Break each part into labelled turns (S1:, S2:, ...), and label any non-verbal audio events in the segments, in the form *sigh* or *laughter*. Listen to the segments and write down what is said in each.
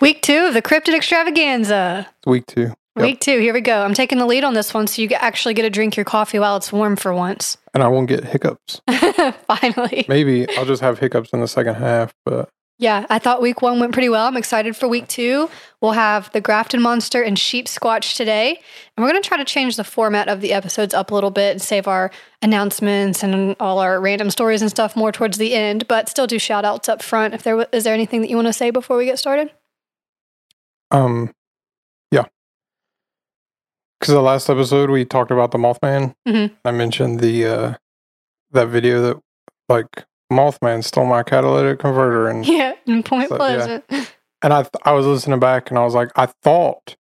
S1: Week two of the Cryptid Extravaganza.
S2: Week two. Yep.
S1: Week two, here we go. I'm taking the lead on this one so you actually get to drink your coffee while it's warm for once.
S2: And I won't get hiccups. *laughs*
S1: Finally.
S2: Maybe I'll just have hiccups in the second half, but
S1: Yeah, I thought week one went pretty well. I'm excited for week two. We'll have the Grafton Monster and Sheepsquatch today. And we're going to try to change the format of the episodes up a little bit and save our announcements and all our random stories and stuff more towards the end, but still do shout outs up front. If there is there anything that you want to say before we get started?
S2: um yeah. Cuz the last episode we talked about the Mothman.
S1: Mhm.
S2: I mentioned the uh that video that like Mothman stole my catalytic converter and *laughs*
S1: Yeah, in Point
S2: So, yeah.
S1: Pleasant. *laughs*
S2: and I th- I was listening back and I was like I thought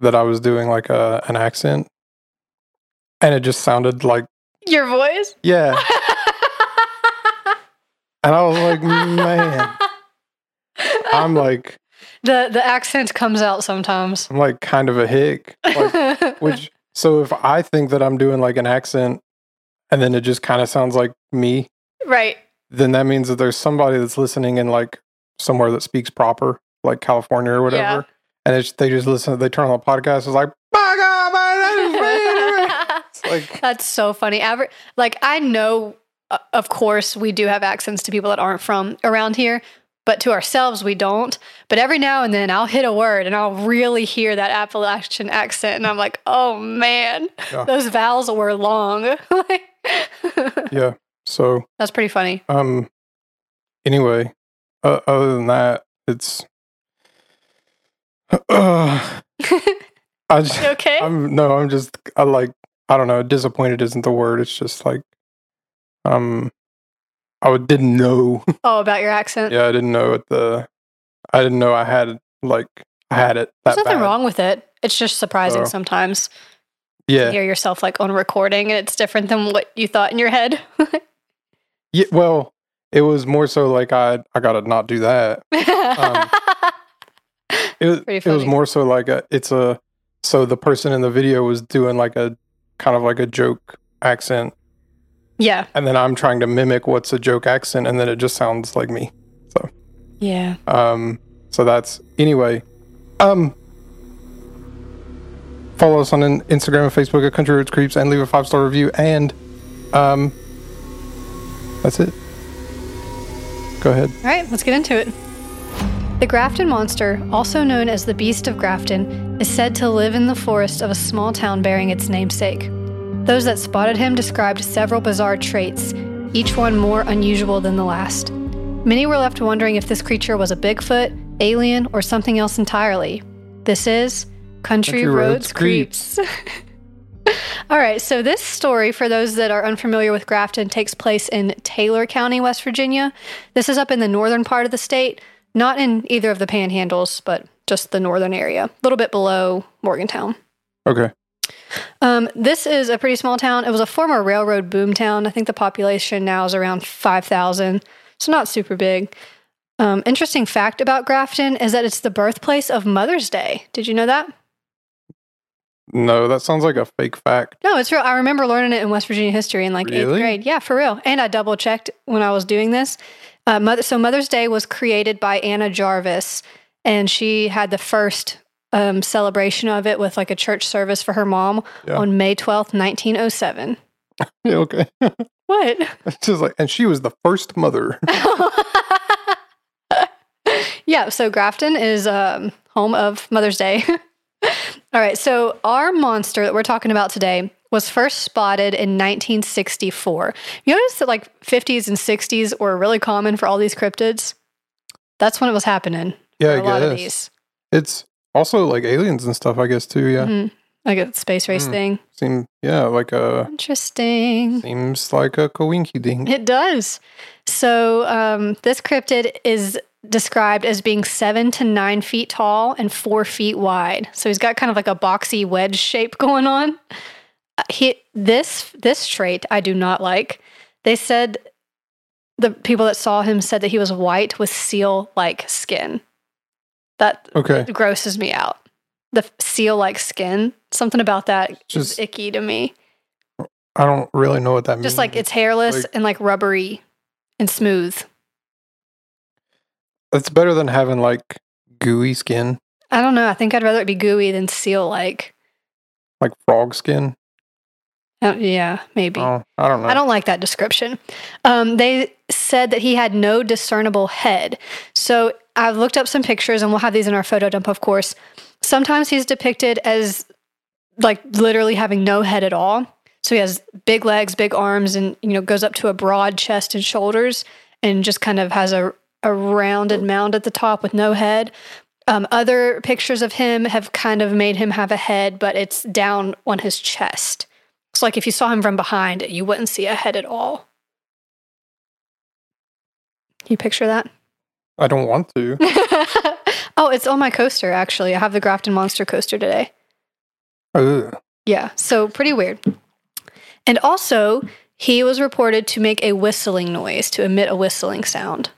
S2: that I was doing like a an accent and it just sounded like
S1: Your voice?
S2: yeah *laughs* and I was like man I'm like
S1: the the accent comes out sometimes.
S2: I'm like kind of a hick like which so if I think that I'm doing like an accent and then it just kind of sounds like me
S1: right.
S2: Then that means that there's somebody that's listening in like somewhere that speaks proper like California or whatever
S1: Yeah.
S2: and it's, they just listen they turn on the podcast it's like "My *laughs* God, my It's like *laughs*
S1: That's so funny. Aver- like I know, uh, of course, we do have accents to people that aren't from around here, but to ourselves we don't. But every now and then I'll hit a word and I'll really hear that Appalachian accent, and I'm like, oh man,
S2: Yeah.
S1: those vowels were long. *laughs*
S2: Yeah so
S1: That's pretty funny.
S2: um anyway uh, other than that it's uh, I *laughs* just,
S1: okay?
S2: I'm no, I'm just I like I don't know, disappointed isn't the word. It's just like um I didn't know. *laughs*
S1: oh, about your accent.
S2: yeah, I didn't know it the I didn't know I had like I had it that
S1: There's nothing
S2: bad.
S1: wrong with it. It's just surprising
S2: So-
S1: sometimes to
S2: Yeah.
S1: hear yourself like on recording and it's different than what you thought in your head. *laughs*
S2: Yeah, well, it was more so like I I got to not do that. *laughs* It was it was more so like a it's a so the person in the video was doing like a kind of like a joke accent
S1: yeah.
S2: and then I'm trying to mimic what's a joke accent and then it just sounds like me.
S1: So Yeah.
S2: Um, so that's anyway. Um, follow us on in- Instagram and Facebook at Country Roads Creeps and leave a five star review. And um, that's it. Go ahead.
S1: All right, let's get into it. The Grafton Monster, also known as the Beast of Grafton, is said to live in the forest of a small town bearing its namesake. Those that spotted him described several bizarre traits, each one more unusual than the last. Many were left wondering if this creature was a Bigfoot, alien, or something else entirely. This is Country,
S2: Country
S1: Roads,
S2: Roads
S1: Creeps. *laughs* All right, so this story, for those that are unfamiliar with Grafton, takes place in Taylor County, West Virginia. This is up in the northern part of the state, not in either of the panhandles, but just the northern area, a little bit below Morgantown.
S2: Okay.
S1: Um, this is a pretty small town. It was a former railroad boom town. I think the population now is around 5,000, so not super big. Um, interesting fact about Grafton is that it's the birthplace of Mother's Day. Did you know that?
S2: No, that sounds like a fake fact.
S1: No, it's real. I remember learning it in West Virginia history in like eighth grade. Yeah, for real. And I double checked when I was doing this. Uh, Mother, so Mother's Day was created by Anna Jarvis, and she had the first um, celebration of it with like a church service for her mom
S2: Yeah.
S1: on May twelfth, nineteen oh seven. *laughs*
S2: Yeah, okay. *laughs*
S1: What?
S2: it's just like, and she was the first mother. *laughs*
S1: yeah, so Grafton is um, home of Mother's Day. *laughs* All right, so our monster that we're talking about today was first spotted in 1964. You notice that like 50s and 60s were really common for all these cryptids? That's when it was happening.
S2: Yeah,
S1: a lot of these.
S2: It's also like aliens and stuff, I guess, too. Yeah.
S1: Mhm. Like a space race
S2: Mm.
S1: thing.
S2: Seem, yeah, like a,
S1: Interesting.
S2: seems like a coinky ding.
S1: It does. So um, this cryptid is described as being seven to nine feet tall and four feet wide. So he's got kind of like a boxy wedge shape going on. Uh, He this this trait I do not like. They said the people that saw him said that he was white with seal like skin. That
S2: Okay.
S1: grosses me out. The seal like skin. Something about that is
S2: Just-
S1: icky to me.
S2: I don't really know what that means.
S1: Just like it's hairless
S2: Like-
S1: and like rubbery and smooth.
S2: It's better than having like gooey skin,
S1: I don't know. I think I'd rather it be gooey than seal like.
S2: like frog skin.
S1: Uh, yeah, maybe.
S2: Oh, I don't know.
S1: I don't like that description. Um, they said that he had no discernible head. So I've looked up some pictures, and we'll have these in our photo dump, of course. Sometimes he's depicted as like literally having no head at all. So he has big legs, big arms, and you know goes up to a broad chest and shoulders, and just kind of has a a rounded mound at the top with no head. Um, other pictures of him have kind of made him have a head, but it's down on his chest. So, like if you saw him from behind, you wouldn't see a head at all. Can you picture that?
S2: I don't want to. *laughs*
S1: oh, it's on my coaster, actually. I have the Grafton Monster coaster today.
S2: Ugh.
S1: Yeah, so pretty weird. And also, he was reported to make a whistling noise, to emit a whistling sound.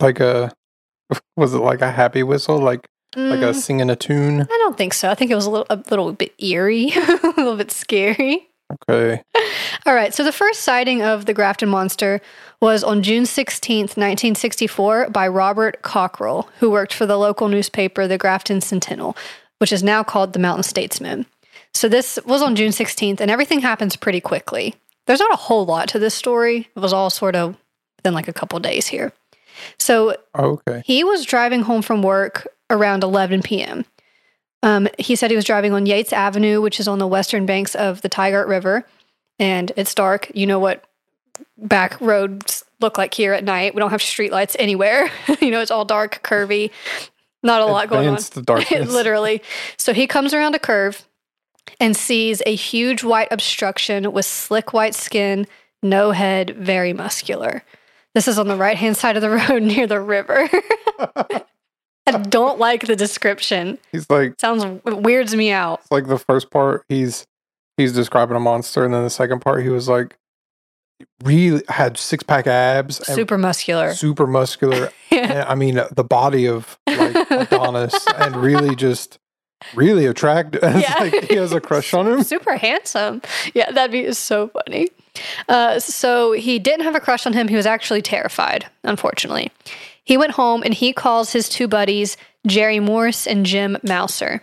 S2: Like a *laughs* was it like a happy whistle? Like like a
S1: Mm,
S2: singing a tune?
S1: I don't think so. I think it was a little, a little bit eerie, *laughs* a little bit scary.
S2: Okay. *laughs*
S1: All right. So the first sighting of the Grafton Monster was on June 16th, 1964, by Robert Cockrell, who worked for the local newspaper, the Grafton Sentinel, which is now called the Mountain Statesman. So this was on June 16th, and everything happens pretty quickly. There's not a whole lot to this story. It was all sort of within like a couple days here. So
S2: Oh, okay.
S1: he was driving home from work around 11 p.m. Um, he said he was driving on Yates Avenue, which is on the western banks of the Tygart River, and it's dark. You know what back roads look like here at night. We don't have streetlights anywhere. *laughs* you know, it's all dark, curvy, not a lot going on.
S2: Advanced *laughs* darkness.
S1: Literally. So he comes around a curve and sees a huge white obstruction with slick white skin, no head, very muscular. This is on the right hand side of the *laughs* road near the river. *laughs* I don't like the description.
S2: He's like
S1: Sounds weirds me out.
S2: it's like the first part he's he's describing a monster and then the second part he was like really had six pack abs
S1: Super muscular.
S2: super muscular *laughs* and, I mean the body of like Adonis and really just really attractive.
S1: Yeah.
S2: like he has a crush on him.
S1: Super handsome. Yeah, that'd be so funny. Uh, so he didn't have a crush on him. He was actually terrified, unfortunately. He went home and he calls his two buddies, Jerry Morse and Jim Mouser.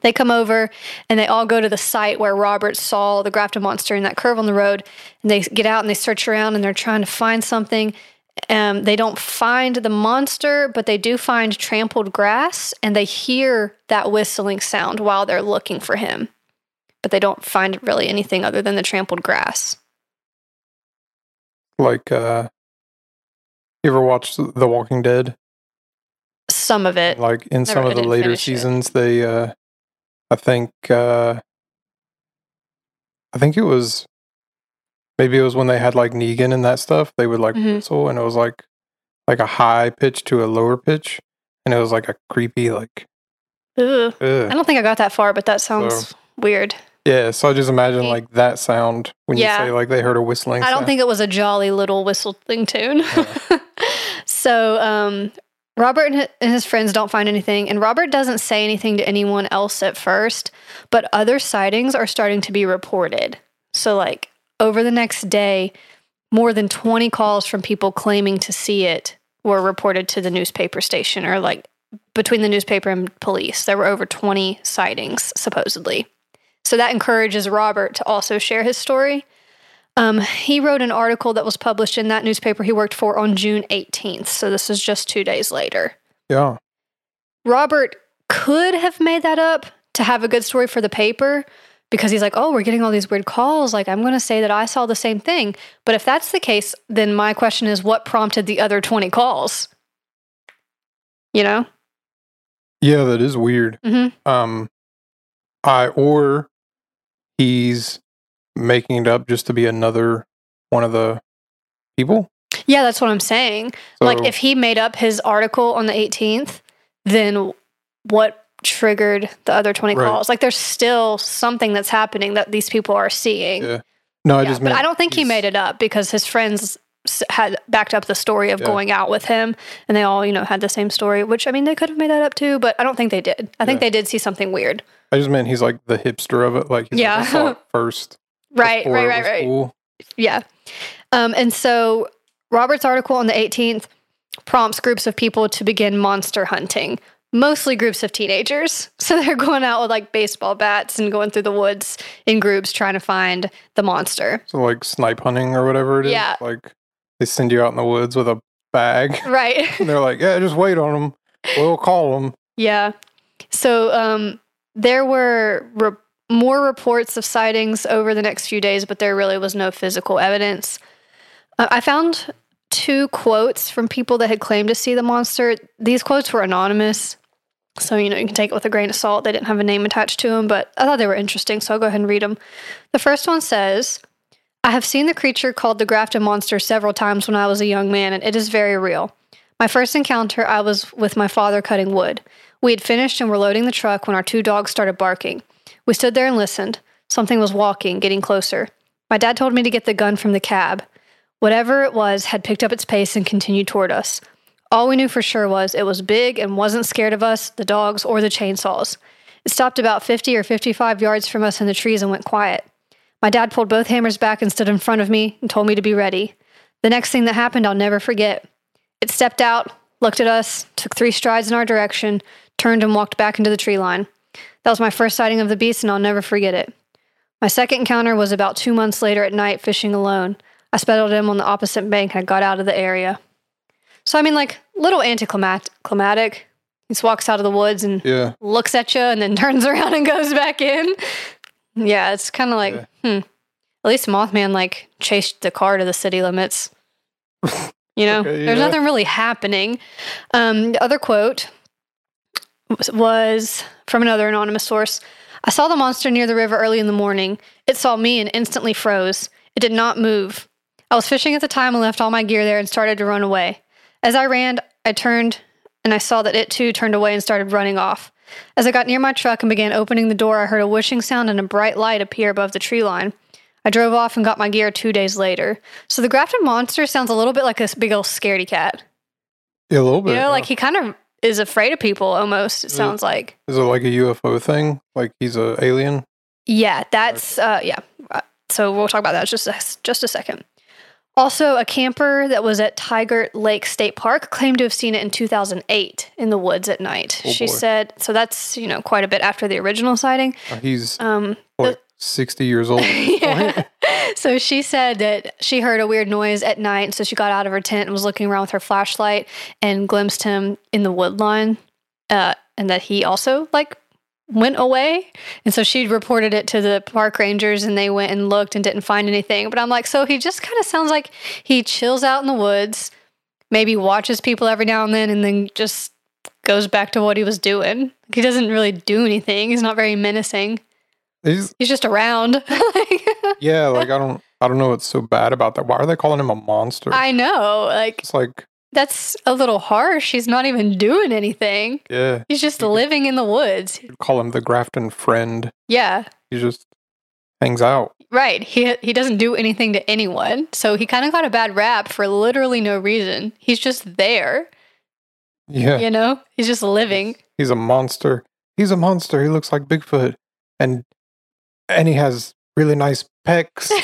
S1: They come over and they all go to the site where Robert saw the Grafton monster in that curve on the road. And they get out and they search around and they're trying to find something. Um, they don't find the monster, but they do find trampled grass and they hear that whistling sound while they're looking for him. But they don't find really anything other than the trampled grass.
S2: Like uh you ever watched The Walking Dead?
S1: Some of it.
S2: Like in some
S1: Never- I
S2: of the later
S1: finish it.
S2: seasons they uh I think uh I think it was maybe it was when they had like Negan and that stuff, they would like
S1: Mhm.
S2: whistle and it was like like a high pitch to a lower pitch and it was like a creepy like
S1: Ugh. I don't think I got that far, but that sounds weird.
S2: Yeah, so I just imagine like that sound when
S1: Yeah.
S2: you say like they heard a whistling
S1: I don't
S2: sound.
S1: think it was a jolly little whistling tune. *laughs* so um, Robert and his friends don't find anything, and Robert doesn't say anything to anyone else at first, but other sightings are starting to be reported. So, like over the next day, more than 20 calls from people claiming to see it were reported to the newspaper station, or like between the newspaper and police. There were over 20 sightings, supposedly. So that encourages Robert to also share his story. Um, he wrote an article that was published in that newspaper he worked for on June 18th. So this is just two days later.
S2: Yeah.
S1: Robert could have made that up to have a good story for the paper because he's like, oh, we're getting all these weird calls. Like, I'm going to say that I saw the same thing. But if that's the case, then my question is what prompted the other 20 calls? You know?
S2: Yeah, that is weird.
S1: Mhm.
S2: Um I or he's making it up just to be another one of the people.
S1: Yeah, that's what I'm saying. like, if he made up his article on the 18th, then what triggered the other 20
S2: Right.
S1: calls? Like, there's still something that's happening that these people are seeing.
S2: Yeah. No, I
S1: Yeah,
S2: just
S1: but
S2: meant
S1: I don't think he made it up because his friends had backed up the story of
S2: Yeah.
S1: going out with him and they all, you know, had the same story, which I mean, they could have made that up too, but I don't think they did. I think
S2: Yeah.
S1: they did see something weird.
S2: I just meant he's like the hipster of it. Like he's
S1: Yeah.
S2: like, it *laughs* first.
S1: Right, right, right, right.
S2: cool.
S1: Yeah. Um, and so Robert's article on the 18th prompts groups of people to begin monster hunting, mostly groups of teenagers. *laughs* So they're going out with like baseball bats and going through the woods in groups trying to find the monster.
S2: So like snipe hunting or whatever it is.
S1: Yeah.
S2: Like they send you out in the woods with a bag. *laughs*
S1: Right.
S2: and they're like, yeah, just wait on them. We'll call them.
S1: Yeah. So um, there were re- more reports of sightings over the next few days, but there really was no physical evidence. Uh, I found two quotes from people that had claimed to see the monster. These quotes were anonymous. So, you know, you can take it with a grain of salt. They didn't have a name attached to them, but I thought they were interesting. So I'll go ahead and read them. The first one says, I have seen the creature called the Grafton Monster several times when I was a young man, and it is very real. My first encounter, I was with my father cutting wood. We had finished and were loading the truck when our two dogs started barking. We stood there and listened. Something was walking, getting closer. My dad told me to get the gun from the cab. Whatever it was had picked up its pace and continued toward us. All we knew for sure was it was big and wasn't scared of us, the dogs, or the chainsaws. It stopped about 50 or 55 yards from us in the trees and went quiet. My dad pulled both hammers back and stood in front of me and told me to be ready. The next thing that happened, I'll never forget. It stepped out, looked at us, took three strides in our direction, turned and walked back into the tree line. That was my first sighting of the beast, and I'll never forget it. My second encounter was about two months later at night fishing alone. I spotted him on the opposite bank and I got out of the area. So, I mean, like, little anticlimactic. He just walks out of the woods and
S2: Yeah.
S1: looks at you and then *laughs* turns around and goes back in. Yeah, it's kind of like, hmm. At least Mothman, like, chased the car to the city limits. You know,
S2: Okay,
S1: there's nothing really happening. Um, the other quote was- was from another anonymous source. I saw the monster near the river early in the morning. It saw me and instantly froze. It did not move. I was fishing at the time and left all my gear there and started to run away. As I ran, I turned and I saw that it too turned away and started running off. As I got near my truck and began opening the door, I heard a whooshing sound and a bright light appear above the tree line. I drove off and got my gear two days later. So the Grafton monster sounds a little bit like a big old scaredy cat.
S2: Yeah, a little bit.
S1: You know,
S2: yeah.
S1: like he kind of is afraid of people almost, it
S2: Mm.
S1: sounds like.
S2: Is it like a UFO thing? Like he's a alien?
S1: Yeah, that's uh yeah. Uh, So we'll talk about that just a, just a second. Also, a camper that was at Tygart Lake State Park claimed to have seen it in 2008 in the woods at night.
S2: Oh,
S1: she
S2: boy.
S1: said, so that's, you know, quite a bit after the original sighting.
S2: Uh, He's
S1: Um,
S2: like 60 years old. *laughs*
S1: yeah. *laughs* So she said that she heard a weird noise at night. So she got out of her tent and was looking around with her flashlight and glimpsed him in the wood line. Uh, and that he also like went away. And so she reported it to the park rangers and they went and looked and didn't find anything. But I'm like, so he just kind of sounds like he chills out in the woods, maybe watches people every now and then, and then just goes back to what he was doing. He doesn't really do anything. He's not very menacing.
S2: He's,
S1: He's just around. *laughs*
S2: yeah, like I don't I don't know what's so bad about that. Why are they calling him a monster?
S1: I know. Like
S2: it's like,
S1: that's a little harsh. He's not even doing anything.
S2: yeah,
S1: He's just living in the woods.
S2: you'd call him the Grafton friend.
S1: Yeah.
S2: He just hangs out.
S1: Right. He he doesn't do anything to anyone. So he kind of got a bad rap for literally no reason. He's just there,
S2: Yeah.
S1: you know? He's just living.
S2: He's a monster. He's a monster. He looks like Bigfoot. And and he has really nice pecs. *laughs*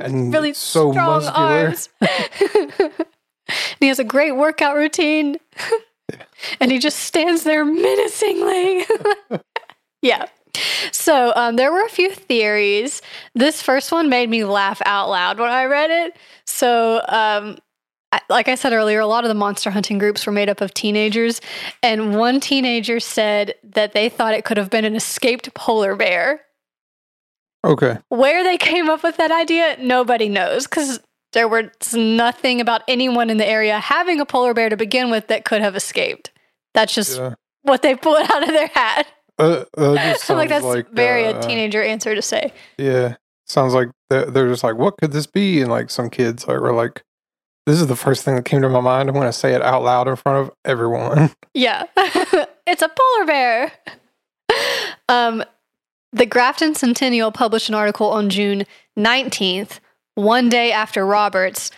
S2: And
S1: really
S2: so
S1: strong
S2: muscular.
S1: arms. *laughs* *laughs* and he has a great workout routine. and he just stands there menacingly. *laughs* yeah. So um, there were a few theories. This first one made me laugh out loud when I read it. So, um, I, like I said earlier, a lot of the monster hunting groups were made up of teenagers. And one teenager said that they thought it could have been an escaped polar bear.
S2: Okay.
S1: Where they came up with that idea, nobody knows because there was nothing about anyone in the area having a polar bear to begin with that could have escaped. That's just
S2: Yeah.
S1: what they pulled out of their hat.
S2: Uh, that just *laughs*
S1: like that's very
S2: uh,
S1: a teenager answer to say.
S2: Yeah. Sounds like they're, they're just like, what could this be? And like some kids like, were like, this is the first thing that came to my mind. I'm going to say it out loud in front of everyone. *laughs*
S1: Yeah, *laughs* it's a polar bear. Um, the Grafton Sentinel published an article on June 19th, one day after Roberts,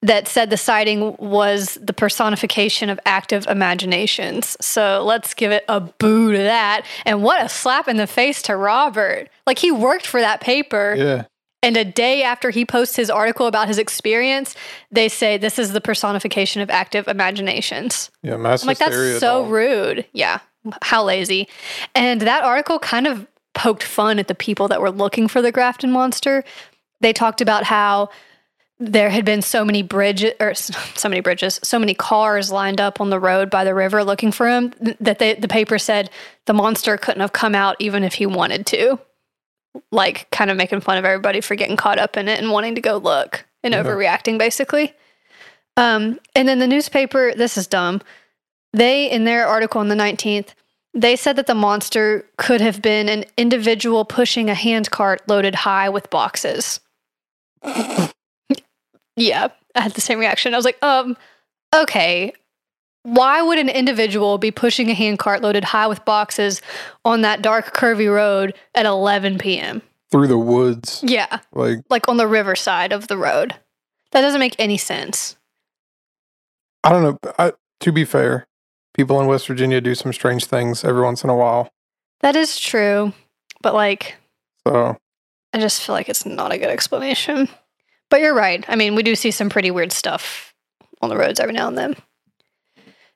S1: that said the sighting was the personification of active imaginations. So let's give it a boo to that. And what a slap in the face to Robert. Like he worked for that paper
S2: yeah.
S1: And a day after he posts his article about his experience, they say this is the personification of active imaginations.
S2: Yeah, mass
S1: I'm like, that's so rude. Yeah. How lazy. And that article kind of poked fun at the people that were looking for the Grafton monster. They talked about how there had been so many bridges or *laughs* so many bridges, so many cars lined up on the road by the river looking for him that they, the paper said the monster couldn't have come out even if he wanted to. Like kind of making fun of everybody for getting caught up in it and wanting to go look and
S2: Yeah.
S1: overreacting basically. Um, and then the newspaper, this is dumb. They, in their article on the 19th, they said that the monster could have been an individual pushing a handcart loaded high with boxes. Yeah, I had the same reaction. I was like, um, okay. Why would an individual be pushing a handcart loaded high with boxes on that dark, curvy road at 11 p.m.?
S2: through the woods.
S1: Yeah,
S2: Like,
S1: like on the riverside of the road. That doesn't make any sense.
S2: I don't know. I, to be fair, people in West Virginia do some strange things every once in a while.
S1: That is true. But like,
S2: So,
S1: I just feel like it's not a good explanation. But you're right. I mean, we do see some pretty weird stuff on the roads every now and then.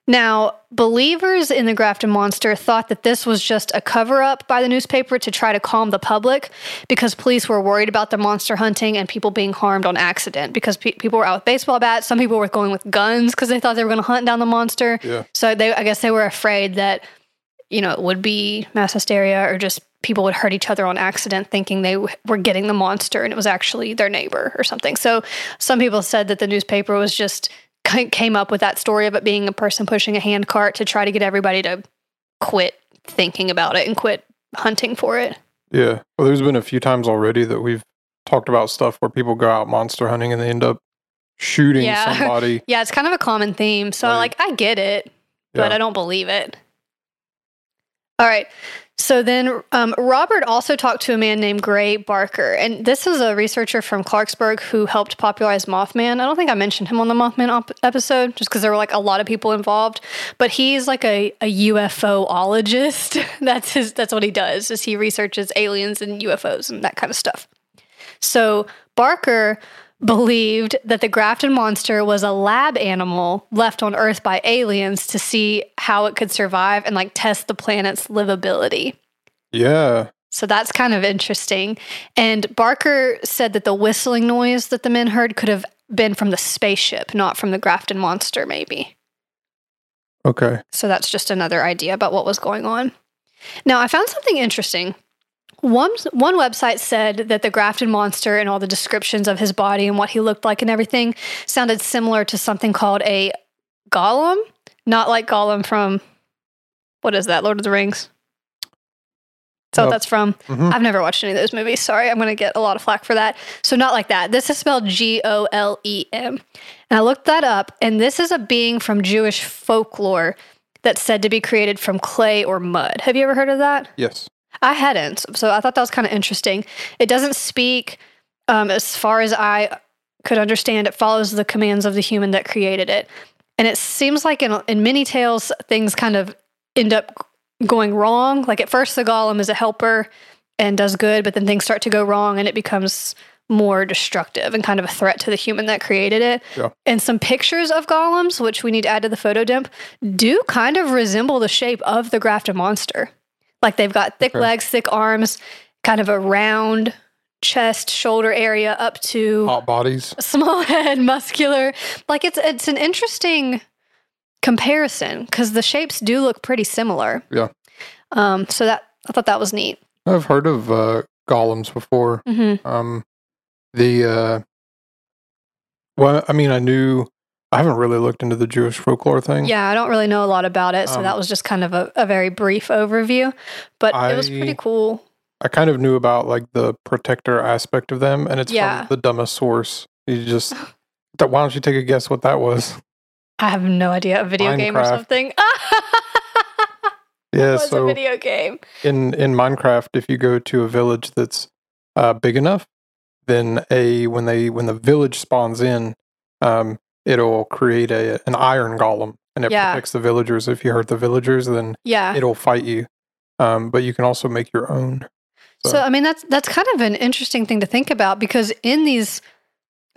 S1: Now, believers in the Grafton Monster thought that this was just a cover up by the newspaper to try to calm the public because police were worried about the monster hunting and people being harmed on accident because pe- people were out with baseball bats. Some people were going with guns because they thought they were going to hunt down the monster.
S2: yeah.
S1: So they, I guess they were afraid that, you know, it would be mass hysteria or just people would hurt each other on accident thinking they w- were getting the monster and it was actually their neighbor or something. So some people said that the newspaper was just came up with that story of it being a person pushing a hand cart to try to get everybody to quit thinking about it and quit hunting for it.
S2: Yeah. Well, there's been a few times already that we've talked about stuff where people go out monster hunting and they end up shooting
S1: Yeah. *laughs*
S2: somebody.
S1: Yeah, it's kind of a common theme. So
S2: Like-
S1: like I get it. but
S2: Yeah.
S1: I don't believe it. All right. So then um, Robert also talked to a man named Gray Barker. And this is a researcher from Clarksburg who helped popularize Mothman. I don't think I mentioned him on the Mothman op- episode just because there were like a lot of people involved. But he's like a, a UFOologist. *laughs* that's his that's what he does is he researches aliens and UFOs and that kind of stuff. So Barker believed that the Grafton monster was a lab animal left on Earth by aliens to see how it could survive and like test the planet's livability.
S2: Yeah.
S1: So that's kind of interesting. And Barker said that the whistling noise that the men heard could have been from the spaceship, not from the Grafton monster, maybe.
S2: Okay.
S1: So that's just another idea about what was going on. Now, I found something interesting. One, one website said that the Grafton monster and all the descriptions of his body and what he looked like and everything sounded similar to something called a golem, not like Gollum from what is that, Lord of the Rings? So
S2: Nope.
S1: that's from.
S2: Mhm.
S1: I've never watched any of those movies. Sorry, I'm going to get a lot of flack for that. So not like that. This is spelled G O L E M. And I looked that up, and this is a being from Jewish folklore that's said to be created from clay or mud. Have you ever heard of that?
S2: Yes.
S1: I hadn't. So I thought that was kind of interesting. It doesn't speak, um, as far as I could understand, it follows the commands of the human that created it. And it seems like in, in many tales, things kind of end up going wrong. Like at first, the golem is a helper and does good, but then things start to go wrong and it becomes more destructive and kind of a threat to the human that created it.
S2: Yeah.
S1: And some pictures of golems, which we need to add to the photo dump, do kind of resemble the shape of the Grafton monster. Like they've got thick
S2: Okay.
S1: legs, thick arms, kind of a round chest, shoulder area up to
S2: Hot bodies. *laughs*
S1: small head, muscular. Like it's it's an interesting comparison because the shapes do look pretty similar.
S2: Yeah.
S1: Um. So that I thought that was neat.
S2: I've heard of uh, golems before.
S1: hmm
S2: Um, the uh, well, I mean, I knew. I haven't really looked into the Jewish folklore thing.
S1: Yeah, I don't really know a lot about it, so
S2: Um,
S1: that was just kind of a, a very brief overview. But it was pretty cool.
S2: I kind of knew about like the protector aspect of them, and it's
S1: Yeah.
S2: from the dumbest source. You just. *laughs* Why don't you take a guess what that was?
S1: I have no idea. A video game or
S2: Minecraft.
S1: something. *laughs*
S2: Yeah,
S1: was
S2: so
S1: a video game.
S2: in in Minecraft, if you go to a village that's uh, big enough, then a when they when the village spawns in, um, it'll create a an iron golem, and it
S1: Yeah.
S2: protects the villagers. If you hurt the villagers, then
S1: Yeah.
S2: it'll fight you. Um, but you can also make your own.
S1: So I mean that's that's kind of an interesting thing to think about because in these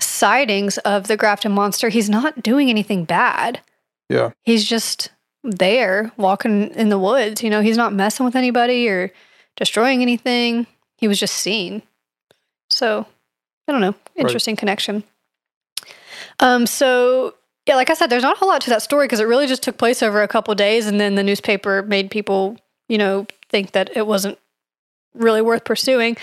S1: sightings of the Grafton monster, he's not doing anything bad.
S2: Yeah.
S1: He's just there walking in the woods. You know, he's not messing with anybody or destroying anything. He was just seen. So I don't know. Interesting connection. Um, so yeah, like I said, there's not a whole lot to that story because it really just took place over a couple days, and then the newspaper made people, you know, think that it wasn't really worth pursuing.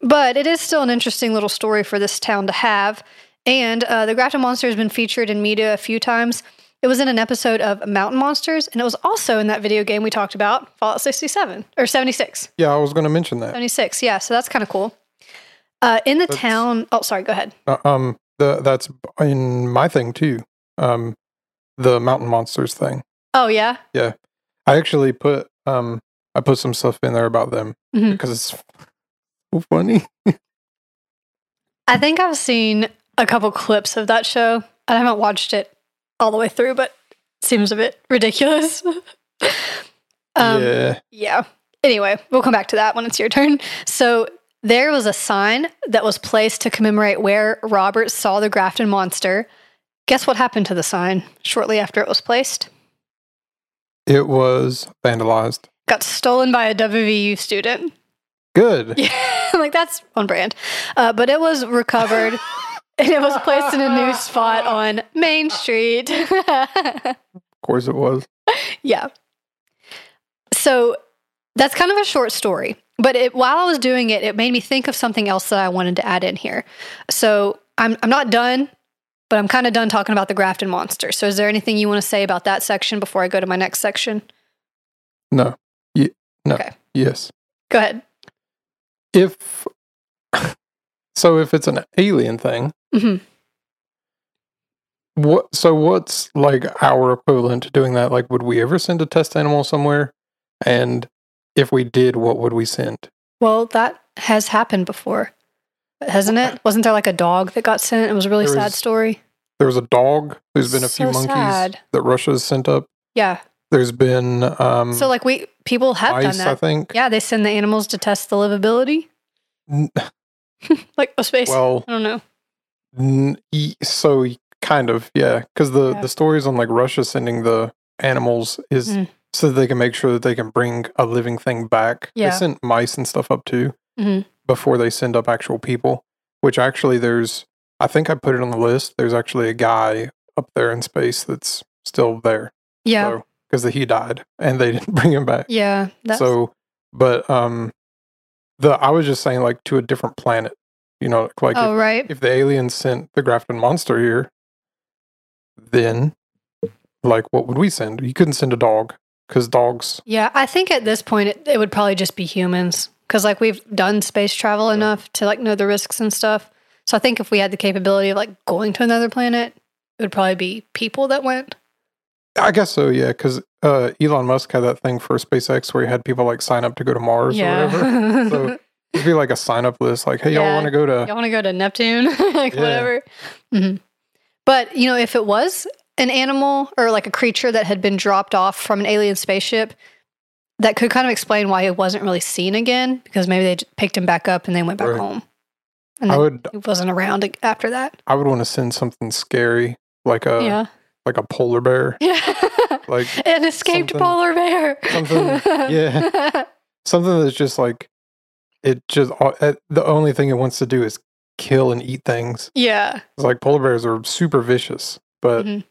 S1: But it is still an interesting little story for this town to have. And uh, the Grafton Monster has been featured in media a few times. It was in an episode of Mountain Monsters, and it was also in that video game we talked about, Fallout 67 or 76.
S2: Yeah, I was going to mention that.
S1: 76, yeah. So that's kind of cool. Uh, in the
S2: That's-
S1: town, oh, sorry, go ahead.
S2: Uh, um, the that's in my thing too. Um, the mountain monsters thing.
S1: Oh, yeah.
S2: Yeah, I actually put um, I put some stuff in there about them
S1: Mhm.
S2: because it's so funny. *laughs*
S1: I think I've seen a couple clips of that show. I haven't watched it all the way through, but it seems a bit ridiculous. *laughs* um,
S2: yeah,
S1: Yeah. Anyway, we'll come back to that when it's your turn. So there was a sign that was placed to commemorate where Robert saw the Grafton monster. Guess what happened to the sign shortly after it was placed?
S2: it was vandalized.
S1: Got stolen by a WVU student.
S2: Good. *laughs*
S1: Yeah, like that's on brand. Uh, but it was recovered *laughs* and it was placed in a new spot on Main Street.
S2: Of course, it was. *laughs*
S1: yeah. So that's kind of a short story. But it, while I was doing it, it made me think of something else that I wanted to add in here. So I'm, I'm not done, but I'm kind of done talking about the Grafton monster. So is there anything you want to say about that section before I go to my next section?
S2: No. No.
S1: Okay.
S2: Yes.
S1: Go ahead.
S2: If *laughs* so, if it's an alien thing,
S1: hmm
S2: what? So what's like our equivalent to doing that? Like, would we ever send a test animal somewhere? And if we did, what would we send?
S1: Well, that has happened before, hasn't it? Wasn't there like a dog that got sent? It was a really
S2: There
S1: sad
S2: was-
S1: story.
S2: was a dog. There's been a few monkeys
S1: sad.
S2: that Russia's sent up.
S1: Yeah.
S2: There's been um,
S1: So like we people have done
S2: that. I think.
S1: Yeah, they send the animals to test the livability, *laughs* like a space.
S2: Well,
S1: I don't know.
S2: n- e- so kind of, yeah. Because the
S1: Yeah.
S2: the stories on like Russia sending the animals is
S1: Mm.
S2: So that they can make sure that they can bring a living thing back.
S1: Yeah.
S2: They sent mice and stuff up too
S1: Mhm.
S2: before they send up actual people. Which actually, there's I think I put it on the list. There's actually a guy up there in space that's still there.
S1: Yeah,
S2: because he died and they *laughs* didn't bring him back.
S1: yeah. That's,
S2: so but um the i was just saying like to a different planet you know like
S1: oh
S2: if,
S1: right.
S2: if the aliens sent the grafton monster here then like what would we send you couldn't send a dog because dogs
S1: Yeah, I think at this point it, it would probably just be humans because like we've done space travel enough to like know the risks and stuff. So I think if we had the capability of like going to another planet, it would probably be people that went.
S2: i guess so yeah because uh elon musk had that thing for spacex where he had people like sign up to go to mars or whatever. So- *laughs* it'd be like a sign up list like hey y'all want to go to
S1: Y'all want to go to Neptune, *laughs* like
S2: Yeah.
S1: whatever. hmm But you know, if it was an animal or like a creature that had been dropped off from an alien spaceship, that could kind of explain why he wasn't really seen again because maybe they picked him back up and then went back
S2: Right.
S1: home, and
S2: i would
S1: he wasn't around after that.
S2: i would want to send something scary like a
S1: yeah,
S2: like a polar bear *laughs*
S1: yeah,
S2: like
S1: an escaped polar bear.
S2: something- yeah. *laughs* something that's just like it just uh, the only thing it wants to do is kill and eat things
S1: yeah,
S2: it's like polar bears are super vicious but
S1: Mhm.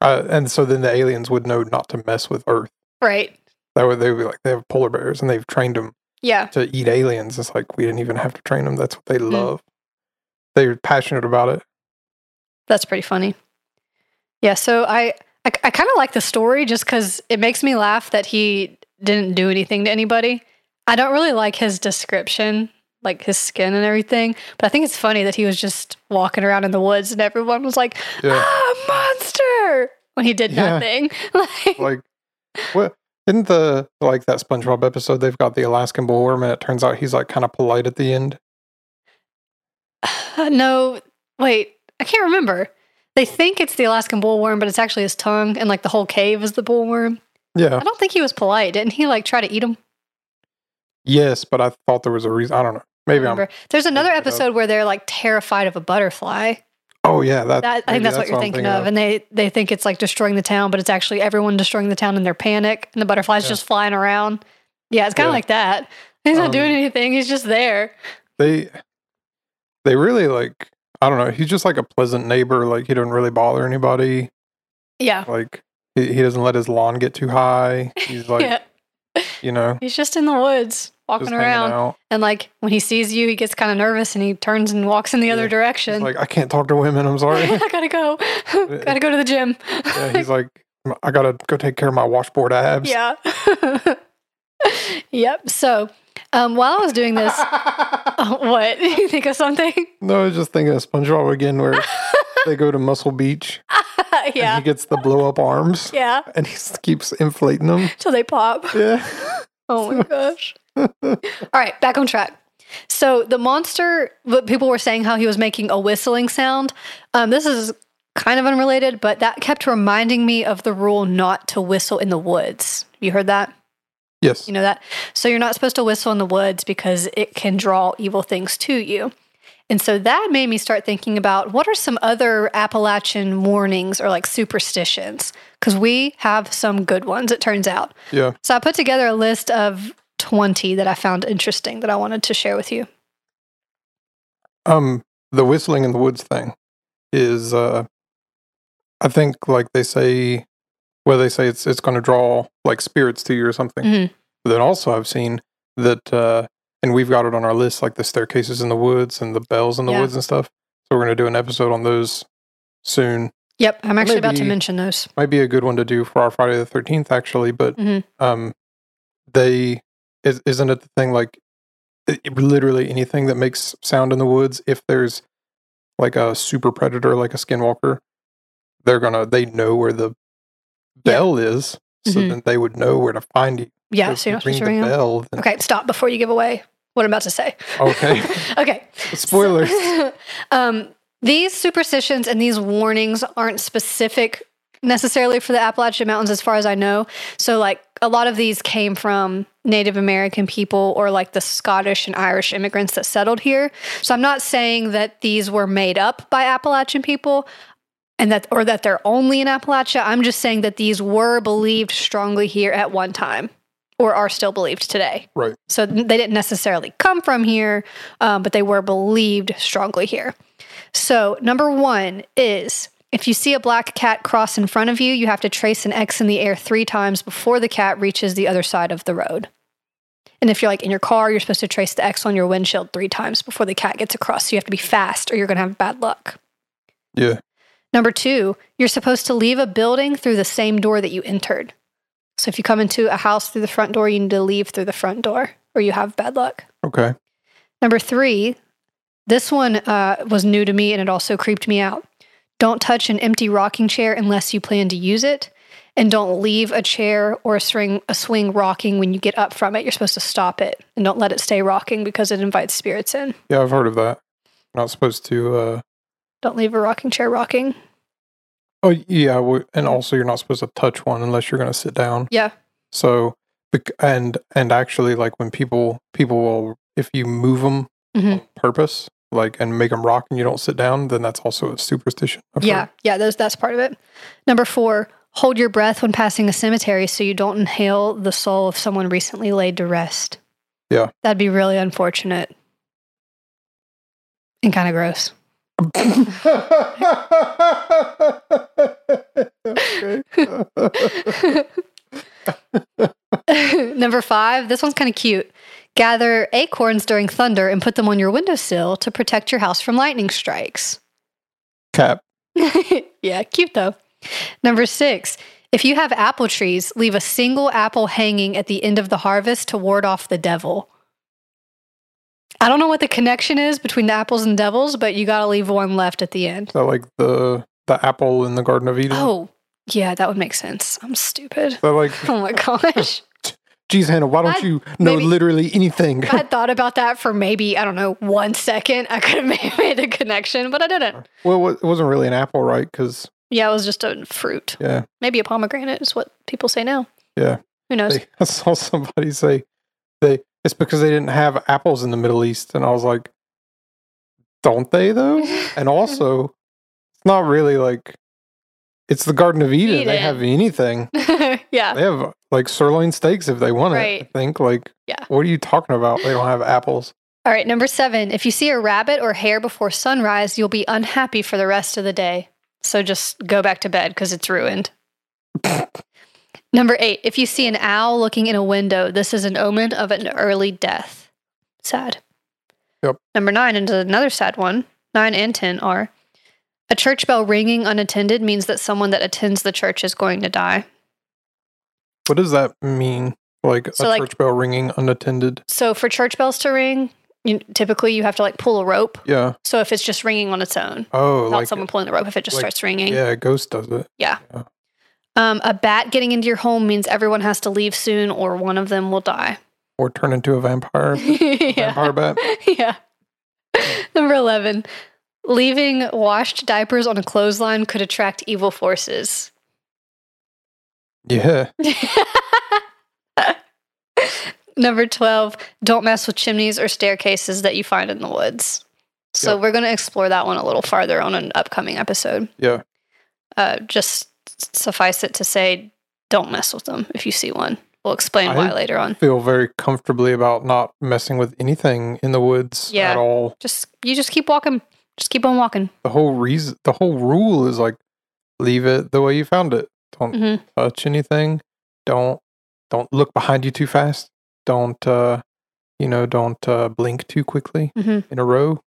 S2: Uh, and so then the aliens would know not to mess with earth
S1: right.
S2: that would they would be like they have polar bears and they've trained them
S1: Yeah,
S2: to eat aliens it's like we didn't even have to train them that's what they love they're passionate about it
S1: That's pretty funny. Yeah, so I I, I kind of like the story just because it makes me laugh that he didn't do anything to anybody. I don't really like his description, like his skin and everything, but I think it's funny that he was just walking around in the woods and everyone was like,
S2: yeah
S1: "Ah, monster!" When he did
S2: Yeah.
S1: nothing. *laughs* like,
S2: like what isn't the like that spongebob episode they've got the alaskan bullworm and it turns out he's like kind of polite at the end *sighs*
S1: no, wait, I can't remember. They think it's the Alaskan bullworm, but it's actually his tongue, and like the whole cave is the bullworm.
S2: yeah
S1: I don't think he was polite. Didn't he like try to eat him?
S2: Yes, but I thought there was a reason. I don't know. Maybe I'm.
S1: Remember. There's another
S2: making it up.
S1: episode where they're like terrified of a butterfly.
S2: Oh yeah, that.
S1: That, I think
S2: maybe
S1: that's, what you're
S2: I'm
S1: thinking, of. And they they think it's like destroying the town, but it's actually everyone destroying the town in their panic, and the butterflies
S2: Yeah.
S1: just flying around. Yeah, it's kind of
S2: Yeah.
S1: like that. He's not
S2: Um,
S1: doing anything. He's just there.
S2: they they really like I don't know. He's just like a pleasant neighbor. Like he doesn't really bother anybody.
S1: Yeah.
S2: Like he, he doesn't let his lawn get too high. *laughs* He's like
S1: yeah.
S2: you know
S1: He's just in the woods walking around. And like when he sees you, he gets kind of nervous and he turns and walks in the other direction.
S2: He's like I can't talk to women. I'm sorry. *laughs*
S1: I gotta go. *laughs* gotta go to the gym.
S2: yeah, *laughs* he's like I gotta go take care of my washboard abs.
S1: yeah. yep. So um, while I was doing this, oh, what? you think of something?
S2: no, I was just thinking of SpongeBob again, where they go to Muscle Beach
S1: yeah.
S2: he gets the blow up arms
S1: Yeah.
S2: and he keeps inflating them.
S1: Till they pop.
S2: Yeah.
S1: Oh my gosh. All right, back on track. So the monster, what people were saying how he was making a whistling sound. Um, this is kind of unrelated, but that kept reminding me of the rule not to whistle in the woods. You heard that?
S2: yes.
S1: You know that? So you're not supposed to whistle in the woods because it can draw evil things to you. And so that made me start thinking about what are some other Appalachian warnings or like superstitions? Because we have some good ones, it turns out.
S2: Yeah.
S1: So I put together a list of 20 that I found interesting that I wanted to share with you.
S2: Um, the whistling in the woods thing is, uh, I think, like they say, where they say it's it's going to draw like spirits to you or something.
S1: Mhm.
S2: But then also, I've seen that, uh, and we've got it on our list, like the staircases in the woods and the bells in the
S1: Yeah.
S2: woods and stuff. So we're going to do an episode on those soon.
S1: Yep, I'm actually about to mention those.
S2: Might be a good one to do for our Friday the Thirteenth, actually. But
S1: Mhm.
S2: um, they is, isn't it the thing like it, it- literally anything that makes sound in the woods? If there's like a super predator, like a skinwalker, they're gonna they know where the
S1: Yeah.
S2: bell is, so
S1: Mhm.
S2: then they would know where to find you.
S1: Yeah, so you're not supposed to
S2: ring the bell. then-
S1: Okay, stop before you give away what I'm about to say.
S2: Okay. *laughs*
S1: okay. *laughs*
S2: Spoilers. *laughs*
S1: um, these superstitions and these warnings aren't specific necessarily for the Appalachian Mountains, as far as I know. So, like, a lot of these came from Native American people or like the Scottish and Irish immigrants that settled here. So, I'm not saying that these were made up by Appalachian people. And that, or that they're only in Appalachia. I'm just saying that these were believed strongly here at one time, or are still believed today.
S2: Right.
S1: So they didn't necessarily come from here, um, but they were believed strongly here. So, number one is if you see a black cat cross in front of you, you have to trace an X in the air three times before the cat reaches the other side of the road. And if you're like in your car, you're supposed to trace the X on your windshield three times before the cat gets across. So you have to be fast or you're going to have bad luck.
S2: Yeah.
S1: Number two, you're supposed to leave a building through the same door that you entered. So if you come into a house through the front door, you need to leave through the front door or you have bad luck.
S2: Okay.
S1: Number three, this one uh, was new to me and it also creeped me out. Don't touch an empty rocking chair unless you plan to use it. And don't leave a chair or a swing, a swing rocking when you get up from it. You're supposed to stop it and don't let it stay rocking because it invites spirits in.
S2: Yeah, I've heard of that. Not supposed to. uh
S1: Don't leave a rocking chair rocking.
S2: Oh yeah, and also you're not supposed to touch one unless you're going to sit down.
S1: Yeah.
S2: So, and and actually, like when people people will, if you move them
S1: Mhm.
S2: on purpose, like and make them rock, and you don't sit down, then that's also a superstition. I've
S1: Yeah,
S2: heard.
S1: yeah, those, that's part of it. Number four, hold your breath when passing a cemetery so you don't inhale the soul of someone recently laid to rest.
S2: Yeah.
S1: That'd be really unfortunate and kind of gross. *laughs* *laughs* Number five, this one's kind of cute. Gather acorns during thunder and put them on your windowsill to protect your house from lightning strikes.
S2: Cap. *laughs*
S1: yeah, cute though. Number six, if you have apple trees, leave a single apple hanging at the end of the harvest to ward off the devil. I don't know what the connection is between the apples and devils, but you got to leave one left at the end.
S2: Like the the apple in the Garden of Eden?
S1: Oh, yeah, that would make sense. I'm stupid.
S2: That like, *laughs*
S1: Oh my gosh. *laughs*
S2: geez, Hannah, why don't
S1: I-
S2: you know
S1: maybe-
S2: literally anything?
S1: If I *laughs* thought about that for maybe, I don't know, one second, I could have *laughs* made a connection, but I didn't.
S2: well, it it wasn't really an apple, right? Because
S1: Yeah, it was just a fruit.
S2: yeah,
S1: Maybe a pomegranate is what people say now.
S2: Yeah.
S1: Who knows?
S2: they, *laughs* I saw somebody say they it's because they didn't have apples in the Middle East. And I was like, don't they though? and also, it's not really like it's the Garden of Eden. They have anything. *laughs*
S1: yeah.
S2: They have like sirloin steaks if they want it.
S1: Right.
S2: I think like,
S1: Yeah.
S2: what are you talking about? They don't have apples.
S1: All right, number seven. If you see a rabbit or hare before sunrise, you'll be unhappy for the rest of the day. So just go back to bed because it's ruined. *laughs* number eight. If you see an owl looking in a window, this is an omen of an early death. Sad.
S2: Yep.
S1: Number nine, and another sad one. Nine and 10 are a church bell ringing unattended means that someone that attends the church is going to die.
S2: What does that mean? Like
S1: So,
S2: a
S1: like-
S2: church bell ringing unattended?
S1: So for church bells to ring, you, typically you have to like pull a rope.
S2: Yeah.
S1: So if it's just ringing on its own,
S2: Oh,
S1: not
S2: like
S1: someone pulling the rope, if it just
S2: like-
S1: starts ringing.
S2: yeah, a ghost does it. Yeah.
S1: Um, a bat getting into your home means everyone has to leave soon or one of them will die.
S2: Or turn into a vampire. *laughs*
S1: yeah.
S2: Vampire bat. *laughs*
S1: yeah. Number 11. Leaving washed diapers on a clothesline could attract evil forces.
S2: Yeah. *laughs*
S1: Number 12. Don't mess with chimneys or staircases that you find in the woods. So we're going to explore that one a little farther on an upcoming episode.
S2: Yeah.
S1: Uh, just suffice it to say, don't mess with them if you see one. We'll explain
S2: I-
S1: why later on.
S2: Feel very comfortably about not messing with anything in the woods
S1: Yeah.
S2: at all.
S1: Just you just keep walking. Just keep on walking.
S2: The whole reason, the whole rule is like, leave it the way you found it. Don't
S1: hmm
S2: touch anything. Don't don't look behind you too fast. Don't uh, you know? Don't uh, blink too quickly
S1: Mhm.
S2: in a row.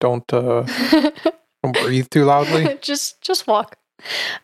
S2: Don't uh, *laughs* don't breathe too loudly. *laughs*
S1: just just walk.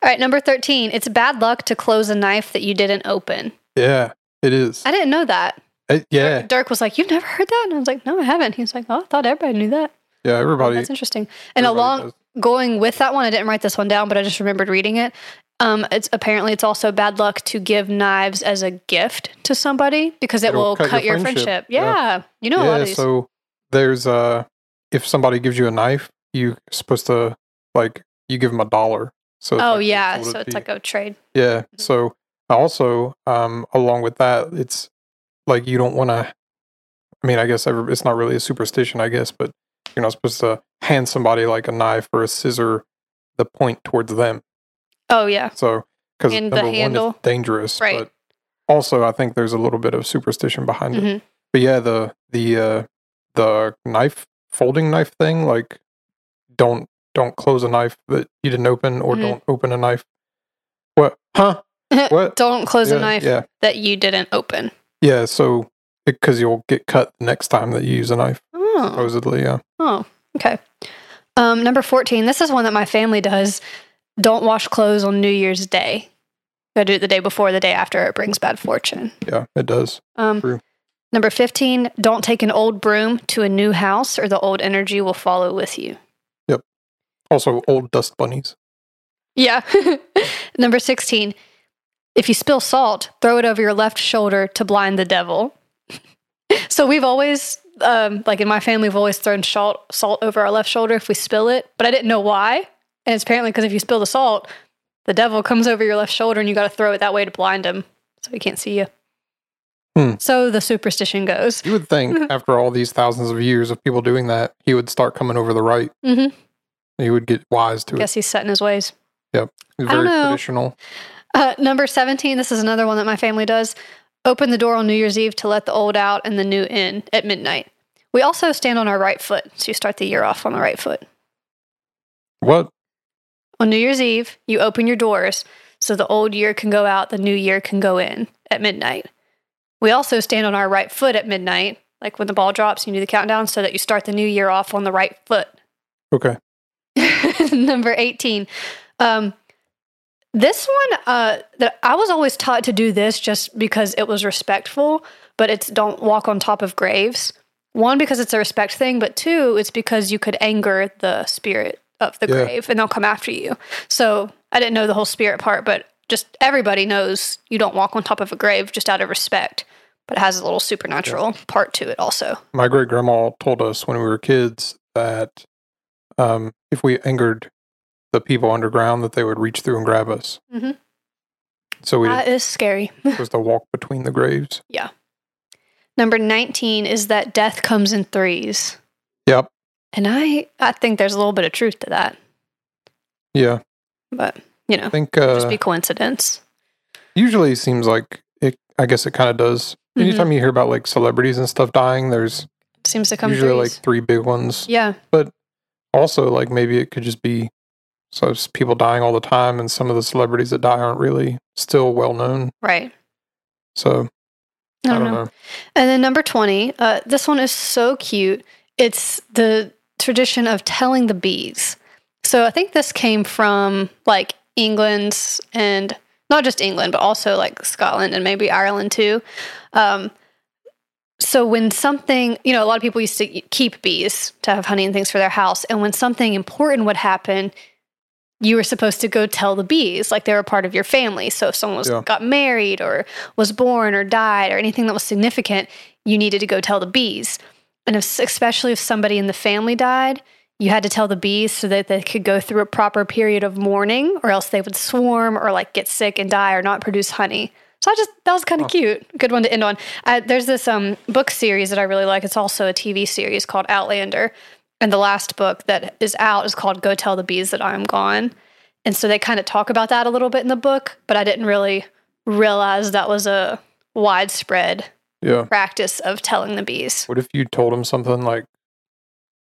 S1: All right, number 13. It's bad luck to close a knife that you didn't open.
S2: Yeah, it is.
S1: I didn't know that.
S2: It- yeah,
S1: Dirk, Dirk was like, "You've never heard that?" And I was like, "No, I haven't." He was like, "Oh, I thought everybody knew that."
S2: Yeah. Everybody.
S1: That's interesting. And along
S2: does.
S1: going with that one, I didn't write this one down, but I just remembered reading it. Um, it's apparently it's also bad luck to give knives as a gift to somebody because it
S2: It'll
S1: will
S2: cut
S1: cut,
S2: your
S1: your
S2: friendship.
S1: friendship.
S2: Yeah.
S1: Yeah, you know a lot
S2: yeah,
S1: of these.
S2: so there's uh, if somebody gives you a knife, you're supposed to like you give them a dollar. So
S1: oh
S2: like
S1: yeah, so it's like a trade.
S2: Yeah. So also, um, along with that, it's like you don't want to. I mean, I guess every, it's not really a superstition, I guess, but you're not supposed to hand somebody like a knife or a scissor, the point towards them.
S1: Oh yeah,
S2: So because
S1: the
S2: number one,
S1: handle.
S2: it's dangerous,
S1: Right.
S2: but also I think there's a little bit of superstition behind it.
S1: Mhm.
S2: But yeah, the the uh, the knife folding knife thing, like don't don't close a knife that you didn't open, or
S1: Mhm.
S2: don't open a knife. What? Huh? *laughs* What?
S1: Don't close
S2: yeah,
S1: a knife
S2: Yeah,
S1: that you didn't open.
S2: yeah. So because you'll get cut next time that you use a knife,
S1: Oh,
S2: supposedly. Yeah.
S1: oh, okay. Um, number fourteen. This is one that my family does. Don't wash clothes on New Year's Day. Gotta do it the day before, the day after. It brings bad fortune.
S2: Yeah, it does.
S1: Um,
S2: True.
S1: number 15, don't take an old broom to a new house or the old energy will follow with you. Yep.
S2: Also, old dust bunnies.
S1: Yeah. *laughs* number 16, if you spill salt, throw it over your left shoulder to blind the devil. So we've always, um, like in my family, we've always thrown salt, salt over our left shoulder if we spill it, but I didn't know why. And it's apparently because if you spill the salt, the devil comes over your left shoulder and you got to throw it that way to blind him so he can't see you.
S2: Hmm.
S1: So the superstition goes.
S2: You would think *laughs* after all these thousands of years of people doing that, he would start coming over the right.
S1: hmm
S2: He would get wise to it.
S1: Guess he's set in his ways.
S2: He's
S1: I don't
S2: very traditional.
S1: Uh, number 17, this is another one that my family does. Open the door on New Year's Eve to let the old out and the new in at midnight. We also stand on our right foot, so you start the year off on the right foot.
S2: What?
S1: On New Year's Eve, you open your doors so the old year can go out, the new year can go in at midnight. We also stand on our right foot at midnight, like when the ball drops, you do the countdown so that you start the new year off on the right foot.
S2: Okay. *laughs*
S1: Number 18. Um, this one, uh, that I was always taught to do this just because it was respectful, but it's don't walk on top of graves. One, because it's a respect thing, but two, it's because you could anger the spirit of the
S2: Yeah.
S1: grave and they'll come after you. So I didn't know the whole spirit part, but just everybody knows you don't walk on top of a grave just out of respect. But it has a little supernatural part to it also.
S2: My great grandma told us when we were kids that um, if we angered the people underground, that they would reach through and grab us.
S1: Mhm.
S2: So we
S1: That is scary. *laughs*
S2: supposed to walk between the graves. Yeah.
S1: Number 19 is that death comes in threes.
S2: Yep.
S1: And I I think there's a little bit of truth to that,
S2: Yeah.
S1: but you know,
S2: I think
S1: just
S2: uh,
S1: be coincidence.
S2: usually it seems like it. I guess it kind of does.
S1: Mhm.
S2: Anytime you hear about like celebrities and stuff dying, there's
S1: Seems to come
S2: usually like three big ones.
S1: yeah.
S2: But also, like maybe it could just be so it's people dying all the time, and some of the celebrities that die aren't really still well known.
S1: Right.
S2: So
S1: I
S2: I
S1: don't,
S2: don't
S1: know.
S2: know.
S1: And then number 20, uh, this one is so cute. It's the tradition of telling the bees. So I think this came from like England and not just England, but also like Scotland and maybe Ireland too. Um, so when something, you know, a lot of people used to keep bees to have honey and things for their house. And when something important would happen, you were supposed to go tell the bees like they were part of your family. So if someone was
S2: Yeah.
S1: got married or was born or died or anything that was significant, you needed to go tell the bees. And if, especially if somebody in the family died, you had to tell the bees so that they could go through a proper period of mourning, or else they would swarm or like get sick and die or not produce honey. So I just that was kind of cute, good one to end on. Uh, there's this um, book series that I really like. It's also a TV series called Outlander, and the last book that is out is called "Go Tell the Bees That I Am Gone." And so they kind of talk about that a little bit in the book, but I didn't really realize that was a widespread
S2: yeah.
S1: practice of telling the bees.
S2: What if you told them something like,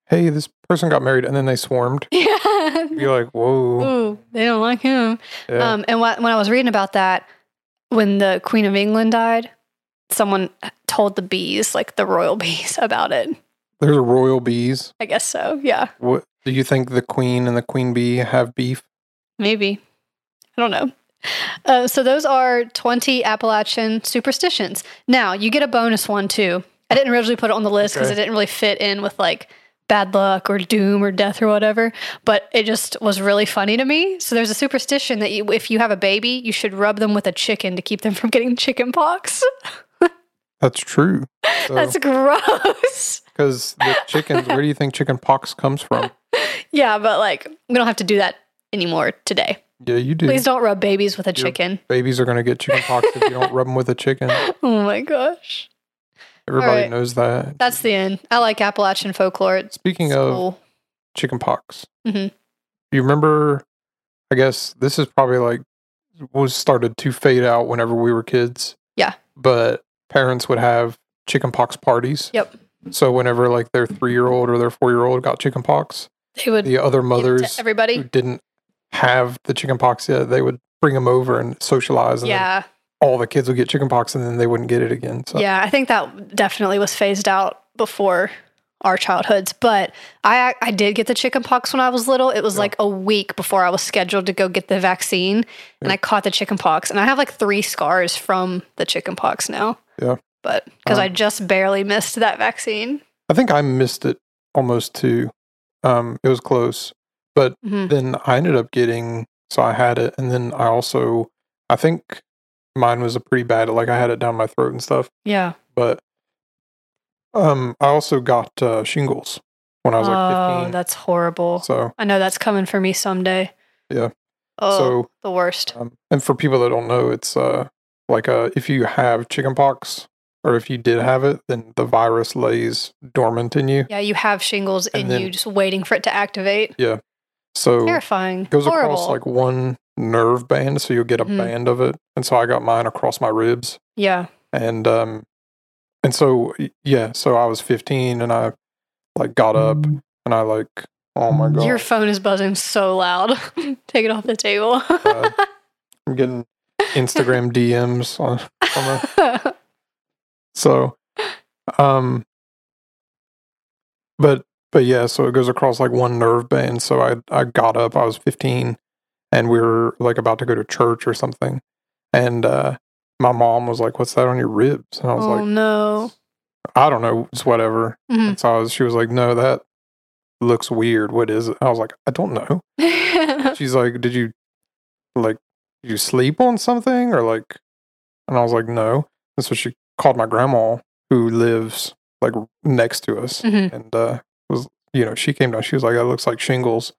S2: "Hey, this person got married," and then they swarmed? *laughs*
S1: Yeah.
S2: You're like, "Whoa."
S1: Ooh, they don't like him.
S2: Yeah.
S1: Um, and wh- when I was reading about that, when the Queen of England died, someone told the bees, like the royal *laughs* bees, about it.
S2: There's royal bees.
S1: I guess so. Yeah,
S2: What do you think the queen and the queen bee have beef?
S1: maybe. I don't know. Uh, so those are 20 Appalachian superstitions. Now you get a bonus one too. I didn't originally put it on the list because
S2: Okay.
S1: it didn't really fit in with like bad luck or doom or death or whatever, but it just was really funny to me. So there's a superstition that you, if you have a baby, you should rub them with a chicken to keep them from getting chicken pox. *laughs*
S2: That's true.
S1: That's gross.
S2: Because the *laughs* chickens, where do you think chicken pox comes from?
S1: Yeah, but like we don't have to do that anymore today.
S2: Yeah, you do.
S1: Please don't rub babies with a
S2: Yep.
S1: chicken.
S2: Babies are going to get chicken pox if you don't rub them with a chicken. *laughs*
S1: Oh my gosh.
S2: Everybody
S1: right.
S2: knows that.
S1: That's the end. I like Appalachian folklore. It's
S2: Speaking of
S1: cool.
S2: chicken pox,
S1: Mhm.
S2: you remember? I guess this is probably like was started to fade out whenever we were kids.
S1: Yeah.
S2: But parents would have chicken pox parties.
S1: Yep.
S2: So whenever like their three year old or their four year old got chicken pox,
S1: They would
S2: the other
S1: give it to
S2: mothers who
S1: everybody.
S2: didn't have the chicken pox yet, they would bring them over and socialize. And
S1: Yeah.
S2: all the kids would get chicken pox and then they wouldn't get it again. So
S1: Yeah, I think that definitely was phased out before our childhoods. But I I did get the chicken pox when I was little. It was
S2: Yeah.
S1: like a week before I was scheduled to go get the vaccine, and
S2: Yeah.
S1: I caught the chicken pox, and I have like three scars from the chicken pox now.
S2: Yeah.
S1: But because I
S2: Um,
S1: just barely missed that vaccine.
S2: I think I missed it almost too. Um, it was close, but
S1: Mhm.
S2: then I ended up getting. So I had it, and then I also, I think mine was a pretty bad. Like I had it down my throat and stuff.
S1: Yeah.
S2: But um, I also got uh, shingles when I was like
S1: oh,
S2: fifteen.
S1: that's horrible.
S2: So
S1: I know that's coming for me someday.
S2: Yeah.
S1: Oh,
S2: so
S1: the worst.
S2: um, and for people that don't know, it's uh like uh if you have chickenpox or if you did have it, then the virus lays dormant in you.
S1: Yeah, you have shingles
S2: And
S1: in
S2: then-
S1: you, just waiting for it to activate. Yeah.
S2: So
S1: Terrifying.
S2: It goes
S1: Horrible.
S2: across like one nerve band, so you'll get a
S1: Mhm.
S2: band of it. And so I got mine across my ribs,
S1: yeah.
S2: and um, and so yeah, so I was 15, and I like got up, and I like, oh my god,
S1: Your phone is buzzing so loud. *laughs* Take it off the table.
S2: Uh, *laughs* I'm getting Instagram DMs on, on the, *laughs* so, um, but but yeah, so it goes across like one nerve band. So I I got up, I was 15, and we were like about to go to church or something, and uh, my mom was like, "What's that on your ribs?" And I was
S1: oh
S2: like,
S1: no.
S2: "I don't know, it's whatever."
S1: Mhm.
S2: And so I was, she was like, "No, that looks weird. What is it?" I was like, "I don't know." *laughs* She's like, "Did you like did you sleep on something or like?" And I was like, "No." And so she called my grandma, who lives like next to us,
S1: Mhm.
S2: and uh, was you know she came down. She was like, "That looks like shingles,"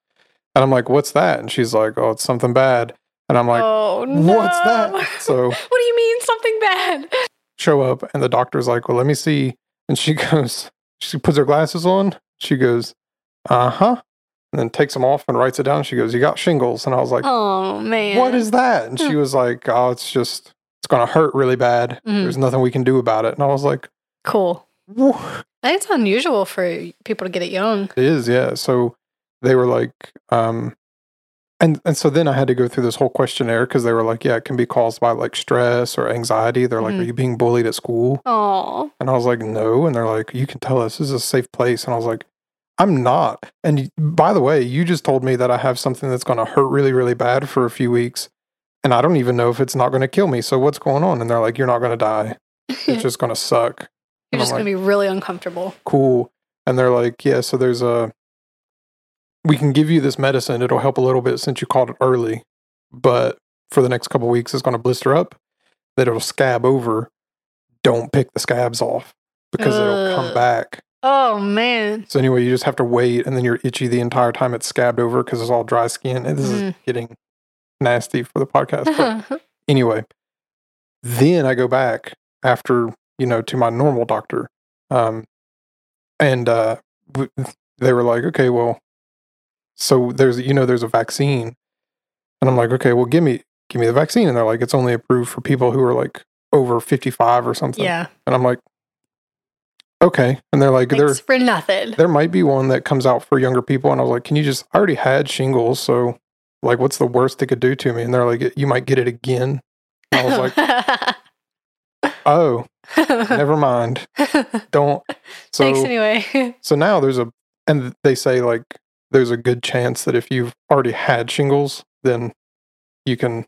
S2: and I'm like, "What's that?" And she's like, "Oh, it's something bad." And I'm like,
S1: oh no.
S2: "What's that?" So *laughs*
S1: what do you mean something bad?
S2: show up, and the doctor's like, "Well, let me see." And she *laughs* goes, she puts her glasses on. She goes, "Uh huh," and then takes them off and writes it down. She goes, "You got shingles," and I was like,
S1: Oh man.
S2: "What is that?" And she was like, "Oh, it's just it's going to hurt really bad.
S1: Mhm.
S2: There's nothing we can do about it." And I was like,
S1: cool?
S2: "Wha-
S1: I think it's unusual for people to get it young.
S2: "It is, yeah." So they were like, um, and and so then I had to go through this whole questionnaire because they were like, "Yeah, it can be caused by like stress or anxiety." They're like,
S1: Mhm.
S2: "Are you being bullied at school?"
S1: Oh,
S2: And I was like, no. And they're like, you can tell us this is a safe place. And I was like, I'm not. And by the way, you just told me that I have something that's going to hurt really, really bad for a few weeks. And I don't even know if it's not going to kill me. So what's going on? And they're like, you're not going to die. *laughs* It's just going to suck.
S1: you're just
S2: I'm
S1: gonna be really uncomfortable.
S2: Cool. And they're like, yeah, so there's a, we can give you this medicine. It'll help a little bit since you called it early. But for the next couple weeks, it's going to blister up, that it'll scab over. Don't pick the scabs off because it'll come back.
S1: Oh man.
S2: So anyway, you just have to wait, and then you're itchy the entire time it's scabbed over because it's all dry skin. And this is
S1: Mhm.
S2: getting nasty for the podcast. But *laughs* anyway, then I go back after you know to my normal doctor, um, and uh, they were like, okay, well, so there's you know there's a vaccine, and I'm like, okay, well, give me give me the vaccine, and they're like, it's only approved for people who are like over 55 or something,
S1: yeah.
S2: and I'm like, okay, and they're like,
S1: there's for nothing.
S2: there might be one that comes out for younger people, and I was like, can you just I already had shingles, so like, what's the worst it could do to me? And they're like, you might get it again. I was like, *laughs* oh, never mind. Don't. *laughs* So
S1: Thanks anyway.
S2: so now there's a and they say like there's a good chance that if you've already had shingles, then you can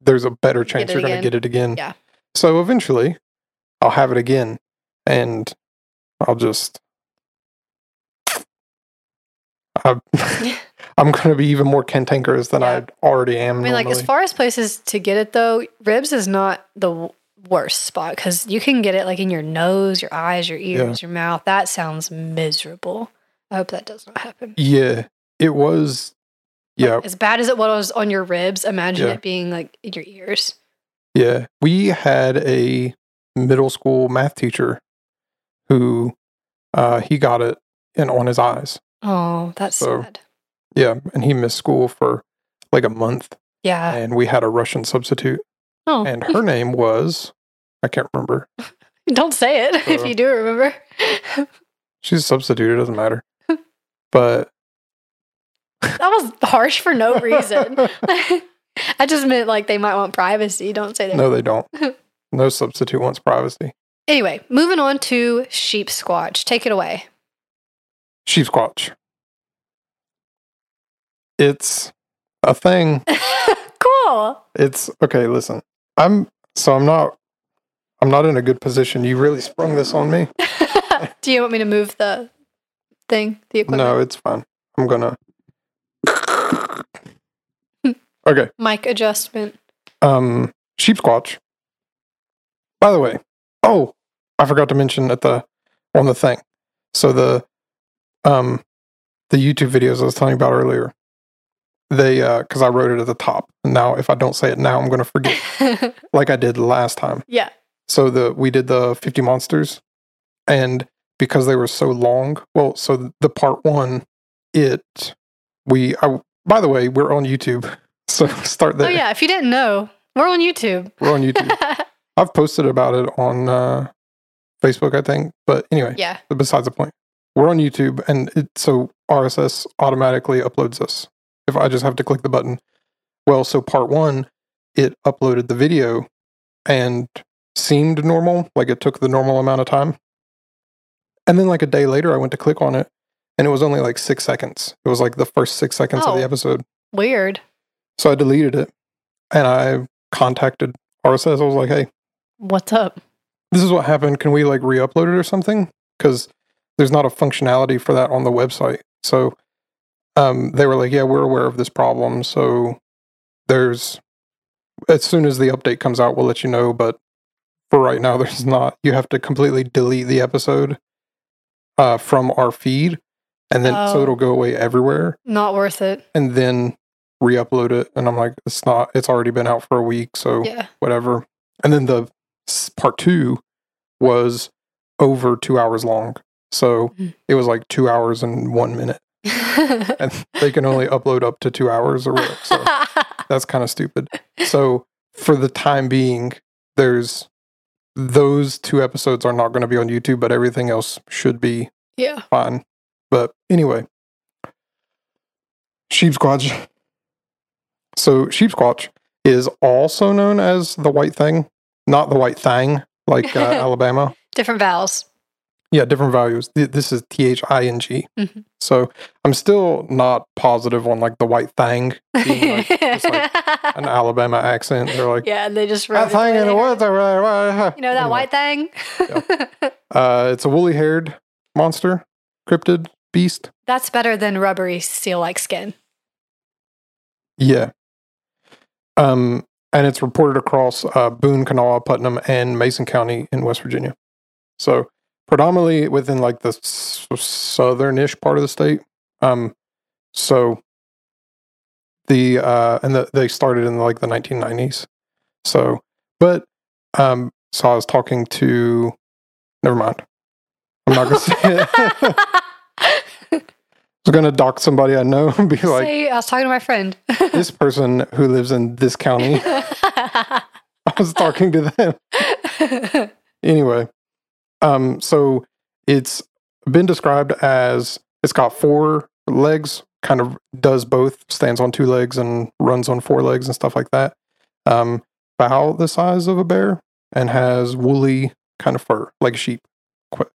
S2: there's a better chance you're going to get it again.
S1: Yeah.
S2: So eventually I'll have it again and I'll just *laughs* I'm, I'm going to be even more cantankerous than
S1: Yeah.
S2: I already am.
S1: I mean, like as far as places to get it though, ribs is not the w- worst spot because you can get it like in your nose, your eyes, your ears, your mouth. That sounds miserable. I hope that does not happen.
S2: yeah, it was. Yeah,
S1: As bad as it was on your ribs, imagine
S2: Yeah.
S1: it being like in your ears.
S2: Yeah, we had a middle school math teacher who uh, he got it in on his eyes.
S1: Oh, that's
S2: So-
S1: sad.
S2: Yeah, and he missed school for like a month,
S1: Yeah.
S2: and we had a Russian substitute,
S1: Oh,
S2: and her name was I can't remember. *laughs*
S1: don't say it if
S2: Uh,
S1: you do remember. *laughs*
S2: She's a substitute; it doesn't matter. But
S1: that was harsh for no reason. *laughs* I just meant like they might want privacy. Don't say that.
S2: no, they don't. No substitute wants privacy.
S1: Anyway, moving on to Sheepsquatch. Take it away.
S2: Sheepsquatch. It's a thing. *laughs*
S1: cool.
S2: It's okay. Listen, I'm so I'm not. I'm not in a good position. You really sprung this on me. *laughs*
S1: Do you want me to move the thing, the equipment?
S2: No, it's fine. I'm gonna. *laughs* okay.
S1: Mic adjustment.
S2: Um, Sheepsquatch. By the way, oh, I forgot to mention at the on the thing. So the um the YouTube videos I was telling you about earlier. They uh because I wrote it at the top. Now if I don't say it now, I'm gonna forget *laughs* like I did last time.
S1: yeah.
S2: So the we did the 50 monsters and because they were so long, well, so the part 1 it we I, by the way, we're on YouTube. *laughs* So start there.
S1: Oh yeah. If you didn't know, we're on YouTube.
S2: We're on YouTube. *laughs* I've posted about it on uh Facebook, I think. But anyway,
S1: yeah.
S2: besides the point. We're on YouTube and it so RSS automatically uploads us. If I just have to click the button. Well, so part 1 it uploaded the video and seemed normal, like it took the normal amount of time. And then like a day later I went to click on it and it was only like 6 seconds. It was like the first 6 seconds of the
S1: Oh.
S2: episode.
S1: Weird.
S2: So I deleted it and I contacted RSS. I was like, "Hey,
S1: What's up?
S2: this is what happened. Can we like re-upload it or something? Because there's not a functionality for that on the website. So um, they were like, yeah, we're aware of this problem. So there's as soon as the update comes out, we'll let you know. But for right now, *laughs* there's not. You have to completely delete the episode uh, from our feed, and then so
S1: Oh.
S2: it'll go away everywhere,
S1: Not worth it.
S2: and then re-upload it. And I'm like, it's not. It's already been out for a week, so
S1: Yeah.
S2: whatever. And then the part two was over two hours long. So
S1: Mm.
S2: it was like two hours and one minute. And they can only upload up to two hours or whatever. So *laughs* that's kind of stupid. So for the time being, there's those two episodes are not going to be on YouTube, but everything else should be
S1: yeah.
S2: fine. But anyway, Sheepsquatch. So Sheepsquatch is also known as the white thing, not the white thing like uh, *laughs* Alabama.
S1: Different vowels.
S2: Yeah, different values. Th- This is T H I N G.
S1: Mhm.
S2: So I'm still not positive on like the white thang being like just like *laughs* an Alabama accent. They're like
S1: yeah, they just
S2: that
S1: wrote it the way
S2: thing in the woods.
S1: You know that
S2: Anyway.
S1: white thing? *laughs*
S2: Uh, it's a woolly haired monster, cryptid beast.
S1: That's better than rubbery seal like skin.
S2: Yeah. Um, and it's reported across uh, Boone, Kanawha, Putnam, and Mason County in West Virginia. So predominantly within like the s- southern-ish part of the state. Um, so the uh, and the, they started in like the 1990s. So, but um, so I was talking to. Never mind. I'm not gonna say it. *laughs* I was gonna dock somebody I know and be like,
S1: See, I was talking to my friend.
S2: this person who lives in this county. *laughs* I was talking to them. *laughs* Anyway, um, so it's been described as it's got four legs, kind of does both, stands on two legs and runs on four legs and stuff like that. Um, about the size of a bear and has woolly kind of fur, like a sheep. Qu-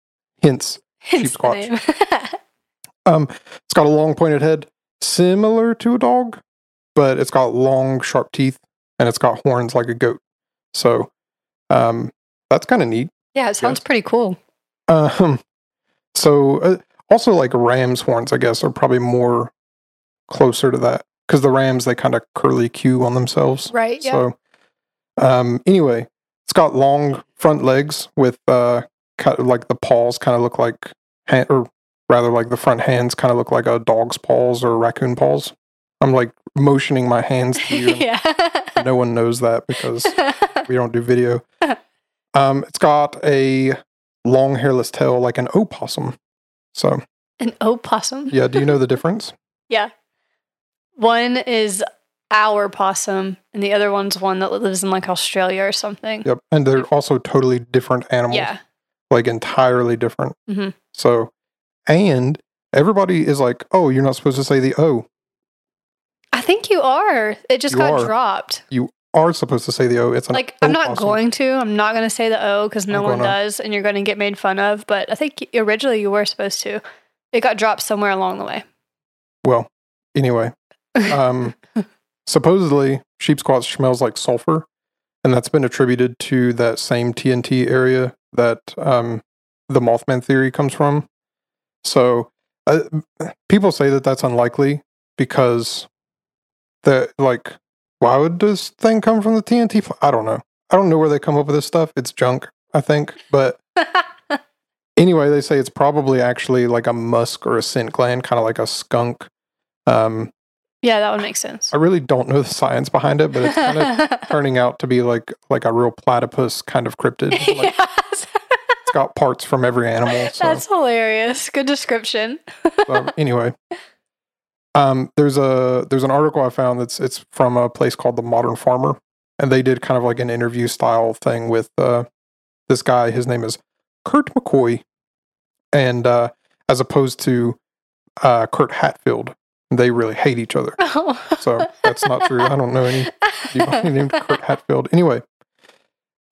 S2: Hence,
S1: Hence the
S2: squatch. *laughs* um, it's got a long pointed head, similar to a dog, but it's got long, sharp teeth and it's got horns like a goat. So, um, that's kind of neat.
S1: Yeah, it sounds
S2: Yes.
S1: pretty cool.
S2: Um, so uh, also like ram's horns, I guess, are probably more closer to that because the rams they kind of curly Q on themselves.
S1: Right. Yeah.
S2: So, um, anyway, it's got long front legs with uh, kind of like the paws kind of look like, hand, or rather, like the front hands kind of look like a dog's paws or raccoon paws. I'm like motioning my hands to you. *laughs*
S1: yeah.
S2: no one knows that because *laughs* we don't do video. *laughs* Um, it's got a long hairless tail like an opossum. So,
S1: An opossum.
S2: yeah, do you know the difference? *laughs*
S1: Yeah. One is our possum, and the other one's one that lives in like Australia or something.
S2: Yep. And they're also totally different animals.
S1: Yeah.
S2: Like entirely different.
S1: Mhm.
S2: So, and everybody is like, oh, you're not supposed to say the O.
S1: I think you are. It just
S2: You
S1: got
S2: are.
S1: dropped.
S2: Are supposed to say the O. It's
S1: Like, I'm not going to. I'm not going to say the O because no one does, and you're going to get made fun of. But I think originally you were supposed to. It got dropped somewhere along the way.
S2: Well, anyway, *laughs* um, supposedly Sheepsquatch smells like sulfur, and that's been attributed to that same TNT area that um, the Mothman theory comes from. So uh, people say that that's unlikely because the like, why would this thing come from the TNT? fl- I don't know. I don't know where they come up with this stuff. It's junk, I think, but. *laughs* Anyway, they say it's probably actually like a musk or a scent gland, kind of like a skunk. Um,
S1: yeah, that would make sense.
S2: I really don't know the science behind it, but it's kind of *laughs* turning out to be like like a real platypus kind of cryptid. *laughs* Like,
S1: Yes.
S2: It's got parts from every animal. So,
S1: That's hilarious. Good description.
S2: so anyway, um, there's a there's an article I found that's it's from a place called the Modern Farmer, and they did kind of like an interview style thing with uh, this guy. His name is Kurt McCoy, and uh, as opposed to uh, Kurt Hatfield, they really hate each other. *laughs* So that's not true. I don't know any anybody named Kurt *laughs* Hatfield. Anyway,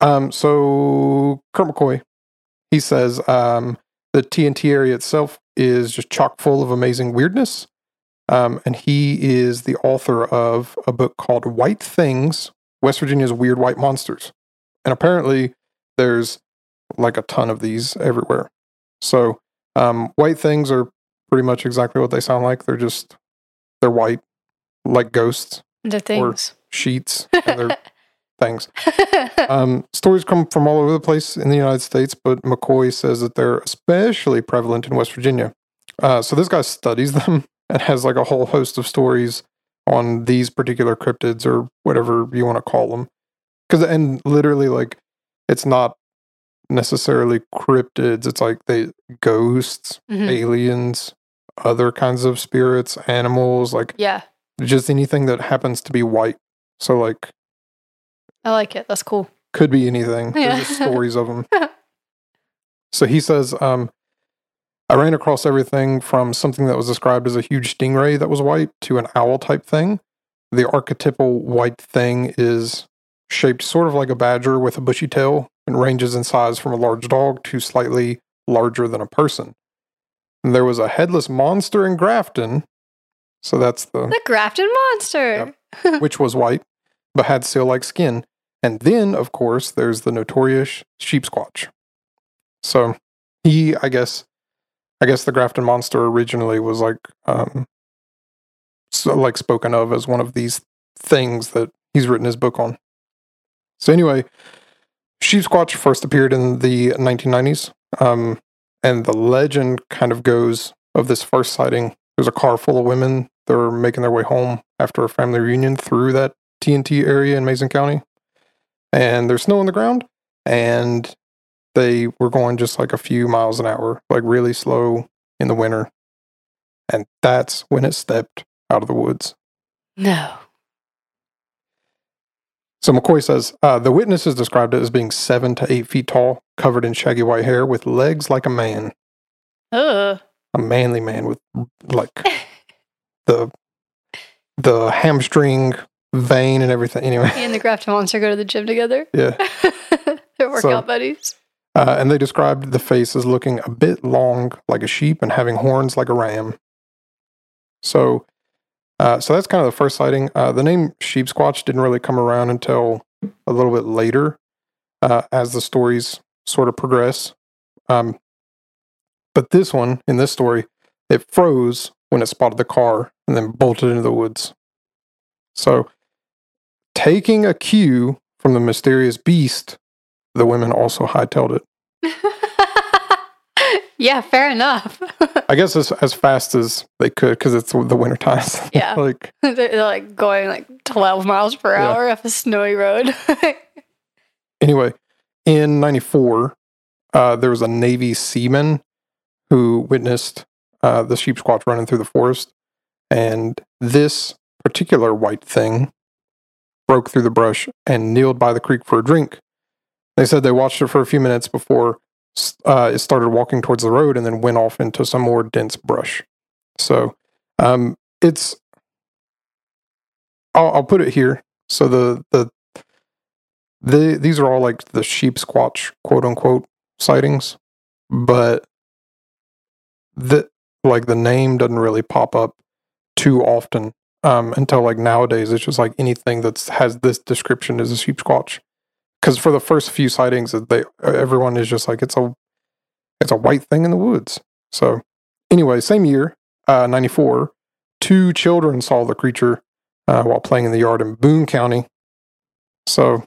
S2: um, so Kurt McCoy, he says um, the TNT area itself is just chock full of amazing weirdness. Um, and he is the author of a book called White Things West Virginia's Weird White Monsters. And apparently, there's like a ton of these everywhere. So, um, white things are pretty much exactly what they sound like. They're just, they're white, like ghosts,
S1: the things.
S2: sheets, *laughs* they're things. *laughs* Um, stories come from all over the place in the United States, but McCoy says that they're especially prevalent in West Virginia. Uh, so this guy studies them and has like a whole host of stories on these particular cryptids or whatever you want to call them. Because and literally like it's not necessarily cryptids. It's like they ghosts,
S1: Mhm.
S2: aliens, other kinds of spirits, animals, like
S1: Yeah,
S2: just anything that happens to be white. So like
S1: I like it. That's cool.
S2: could be anything.
S1: Yeah.
S2: There's just stories of them. *laughs* so he says, um, I ran across everything from something that was described as a huge stingray that was white to an owl type thing. The archetypal white thing is shaped sort of like a badger with a bushy tail and ranges in size from a large dog to slightly larger than a person. And there was a headless monster in Grafton. So that's the
S1: The Grafton Monster. *laughs*
S2: which was white, but had seal like skin. And then, of course, there's the notorious Sheepsquatch. So he, I guess, I guess the Grafton monster originally was like, um, so like spoken of as one of these things that he's written his book on. So anyway, Sheepsquatch first appeared in the 1990s, um, and the legend kind of goes of this first sighting. There's a car full of women They're making their way home after a family reunion through that TNT area in Mason County. And there's snow on the ground, and they were going just like a few miles an hour, like really slow in the winter. And that's when it stepped out of the woods.
S1: No.
S2: So McCoy says uh, the witnesses described it as being seven to eight feet tall, covered in shaggy white hair, with legs like a man,
S1: Ugh.
S2: a manly man with like *laughs* the the hamstring vein and everything. Anyway,
S1: He and the Grafton Monster go to the gym together.
S2: yeah. *laughs*
S1: They're workout buddies.
S2: Uh, and they described the face as looking a bit long like a sheep and having horns like a ram. So, uh, so that's kind of the first sighting. Uh, the name Sheepsquatch didn't really come around until a little bit later, uh, as the stories sort of progress. Um, but this one in this story, it froze when it spotted the car and then bolted into the woods. So, taking a cue from the mysterious beast, the women also hightailed it. *laughs*
S1: yeah, fair enough. *laughs*
S2: I guess as as fast as they could because it's the winter times. *laughs*
S1: Yeah.
S2: like
S1: they're, like going like 12 miles per
S2: Yeah.
S1: hour up a snowy road.
S2: anyway, in '94, uh, there was a Navy seaman who witnessed uh, the Sheepsquatch running through the forest, and this particular white thing broke through the brush and kneeled by the creek for a drink. They said they watched it for a few minutes before uh, it started walking towards the road and then went off into some more dense brush. So um, it's, I'll, I'll put it here. So the the the these are all like the Sheepsquatch quote unquote sightings, but the like the name doesn't really pop up too often um, until like nowadays. It's just like anything that has this description is a Sheepsquatch. Because for the first few sightings, they everyone is just like it's a it's a white thing in the woods. So anyway, same year, uh, ninety four, two children saw the creature uh, while playing in the yard in Boone County. So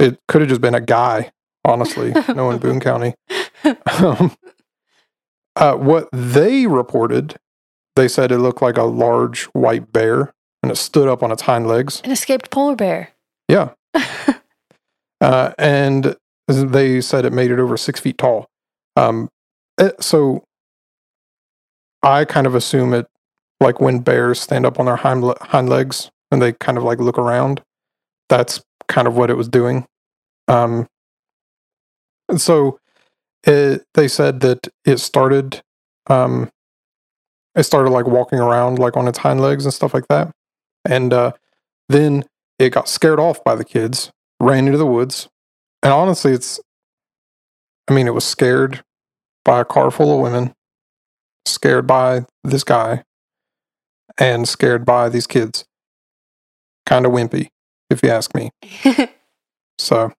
S2: it could have just been a guy, honestly, knowing Boone *laughs* County. Um, uh, what they reported, they said it looked like a large white bear and it stood up on its hind legs.
S1: An escaped polar bear.
S2: Yeah. *laughs* Uh, and they said it made it over six feet tall. Um, it- so I kind of assume it like when bears stand up on their hind, le- hind legs and they kind of like look around. That's kind of what it was doing. Um, and so it, they said that it started, um, it started like walking around like on its hind legs and stuff like that. And uh, then it got scared off by the kids, ran into the woods. And honestly, it's, I mean, it was scared by a car full of women, scared by this guy, and scared by these kids. Kind of wimpy, if you ask me. *laughs* So,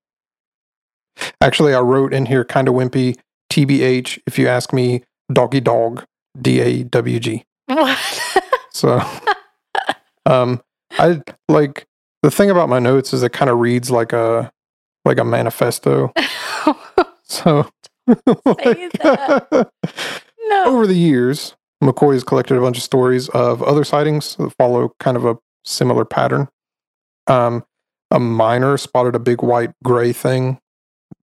S2: actually, I wrote in here kind of wimpy, TBH, if you ask me, doggy dog, D A W G.
S1: what? *laughs*
S2: So, um, I like the thing about my notes is it kind of reads like a like a manifesto. *laughs* So, *laughs* like,
S1: no.
S2: over the years, McCoy has collected a bunch of stories of other sightings that follow kind of a similar pattern. Um, a miner spotted a big white gray thing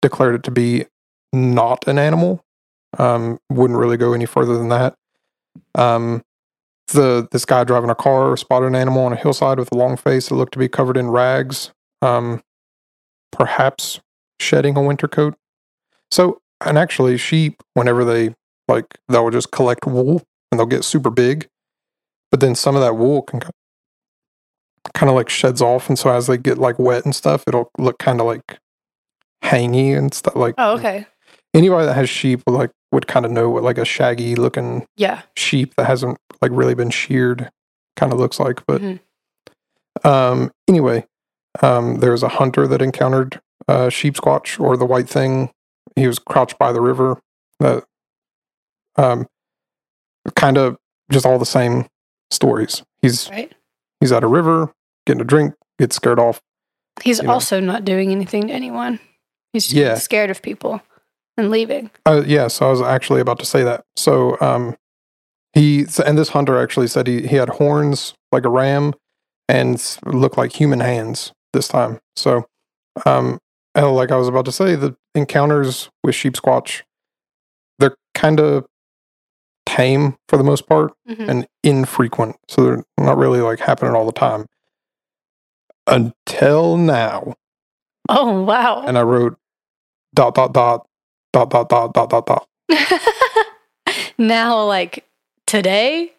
S2: declared it to be not an animal. Um, wouldn't really go any further than that. Um, the this guy driving a car spotted an animal on a hillside with a long face that looked to be covered in rags, um, perhaps shedding a winter coat. So, and actually, sheep, whenever they like, they'll just collect wool and they'll get super big, but then some of that wool can kind of like sheds off, and so as they get like wet and stuff, it'll look kind of like hangy and stuff. Like,
S1: Oh, okay.
S2: anybody that has sheep will like would kind of know what like a shaggy looking
S1: Yeah.
S2: sheep that hasn't like really been sheared kind of looks like. But
S1: Mhm.
S2: um, anyway, um, there was a hunter that encountered uh, Sheepsquatch or the white thing. He was crouched by the river. That um, kind of just all the same stories. He's
S1: Right.
S2: he's at a river getting a drink, gets scared off.
S1: He's
S2: You know.
S1: also not doing anything to anyone. He's just
S2: Yeah.
S1: scared of people and leaving.
S2: Uh, yeah, so I was actually about to say that. So um, he and this hunter actually said he he had horns like a ram and looked like human hands this time. So um, and like I was about to say, the encounters with Sheepsquatch they're kind of tame for the most part
S1: Mhm.
S2: and infrequent, so they're not really like happening all the time. Until now,
S1: Oh wow.
S2: and I wrote dot dot dot dot dot dot dot dot dot. *laughs*
S1: now, like today,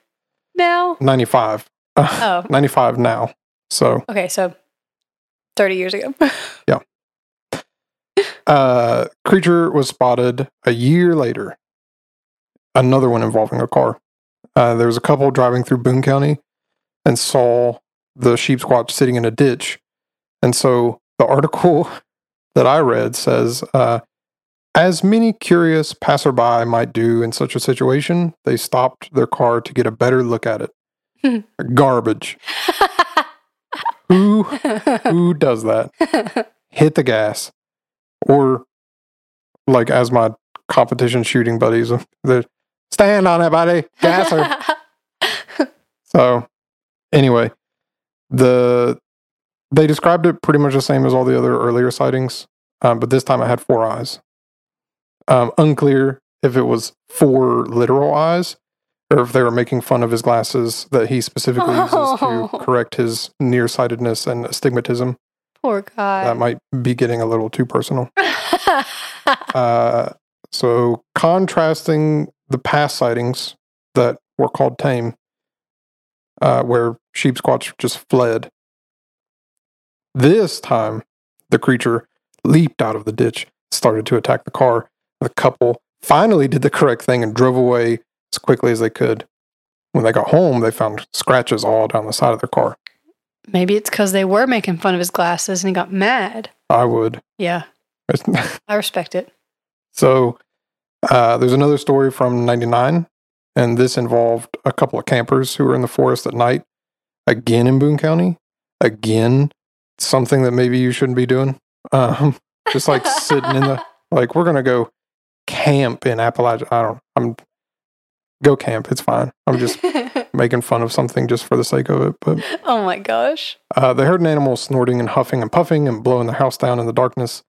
S1: now.
S2: 95. *laughs*
S1: Oh,
S2: 95 now. So,
S1: okay. So, thirty years ago. *laughs* Yeah.
S2: Uh, creature was spotted a year later. Another one involving a car. Uh, there was a couple driving through Boone County and saw the Sheepsquatch sitting in a ditch. And so the article that I read says, uh, as many curious passerby might do in such a situation, they stopped their car to get a better look at it. Garbage. *laughs* Who who does that? *laughs* hit the gas or like as my competition shooting buddies *laughs* the stand on it buddy gas her so anyway the they described it pretty much the same as all the other earlier sightings um, but this time it had four eyes um, unclear if it was for literal eyes or if they were making fun of his glasses that he specifically uses to
S1: Oh. *laughs*
S2: correct his nearsightedness and astigmatism
S1: Poor guy.
S2: that might be getting a little too personal. *laughs* Uh, so, contrasting the past sightings that were called tame, uh, where Sheepsquatch just fled, this time the creature leaped out of the ditch, started to attack the car. The couple finally did the correct thing and drove away as quickly as they could. When they got home, they found scratches all down the side of their car.
S1: Maybe it's because they were making fun of his glasses and he got mad.
S2: I would.
S1: Yeah, *laughs* I respect it.
S2: So uh, there's another story from 99, and this involved a couple of campers who were in the forest at night, again in Boone County. Again, something that maybe you shouldn't be doing. Um, just like sitting in the, *laughs* like, we're going to go camp in Appalachia. I don't, I'm, go camp. It's fine. I'm just *laughs* making fun of something just for the sake of it. But
S1: oh my gosh.
S2: uh, they heard an animal snorting and huffing and puffing and blowing the house down in the darkness,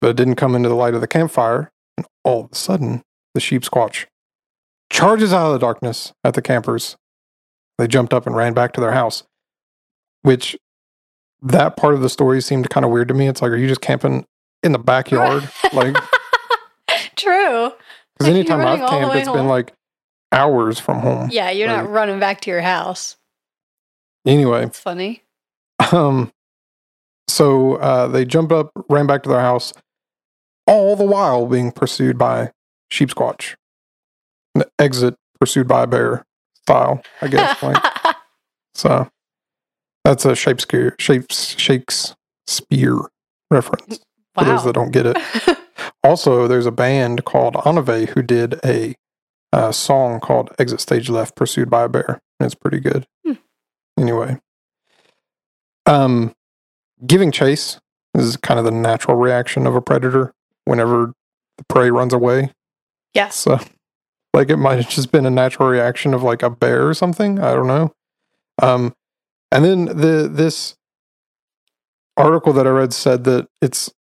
S2: but it didn't come into the light of the campfire. And all of a sudden, the Sheepsquatch charges out of the darkness at the campers. They jumped up and ran back to their house, which that part of the story seemed kind of weird to me. It's like, are you just camping in the backyard? *laughs* like,
S1: True.
S2: because
S1: Like,
S2: anytime *laughs* I've
S1: running all the
S2: camped, it's been like hours from home.
S1: Yeah, you're not running back to your house.
S2: Anyway,
S1: It's funny.
S2: Um, so uh, they jumped up, ran back to their house, all the while being pursued by Sheepsquatch. An exit pursued by a bear style, I guess. *laughs* like, so that's a Shakespeare, shapes, shakes spear reference for those that don't get it. *laughs* Also, there's a band called Anave who did a uh, song called "Exit Stage Left," pursued by a bear, and it's pretty good.
S1: Hmm.
S2: Anyway, um, giving chase is kind of the natural reaction of a predator whenever the prey runs away.
S1: yes.
S2: So, like, it might have just been a natural reaction of like a bear or something. I don't know. Um, and then the this article that I read said that it's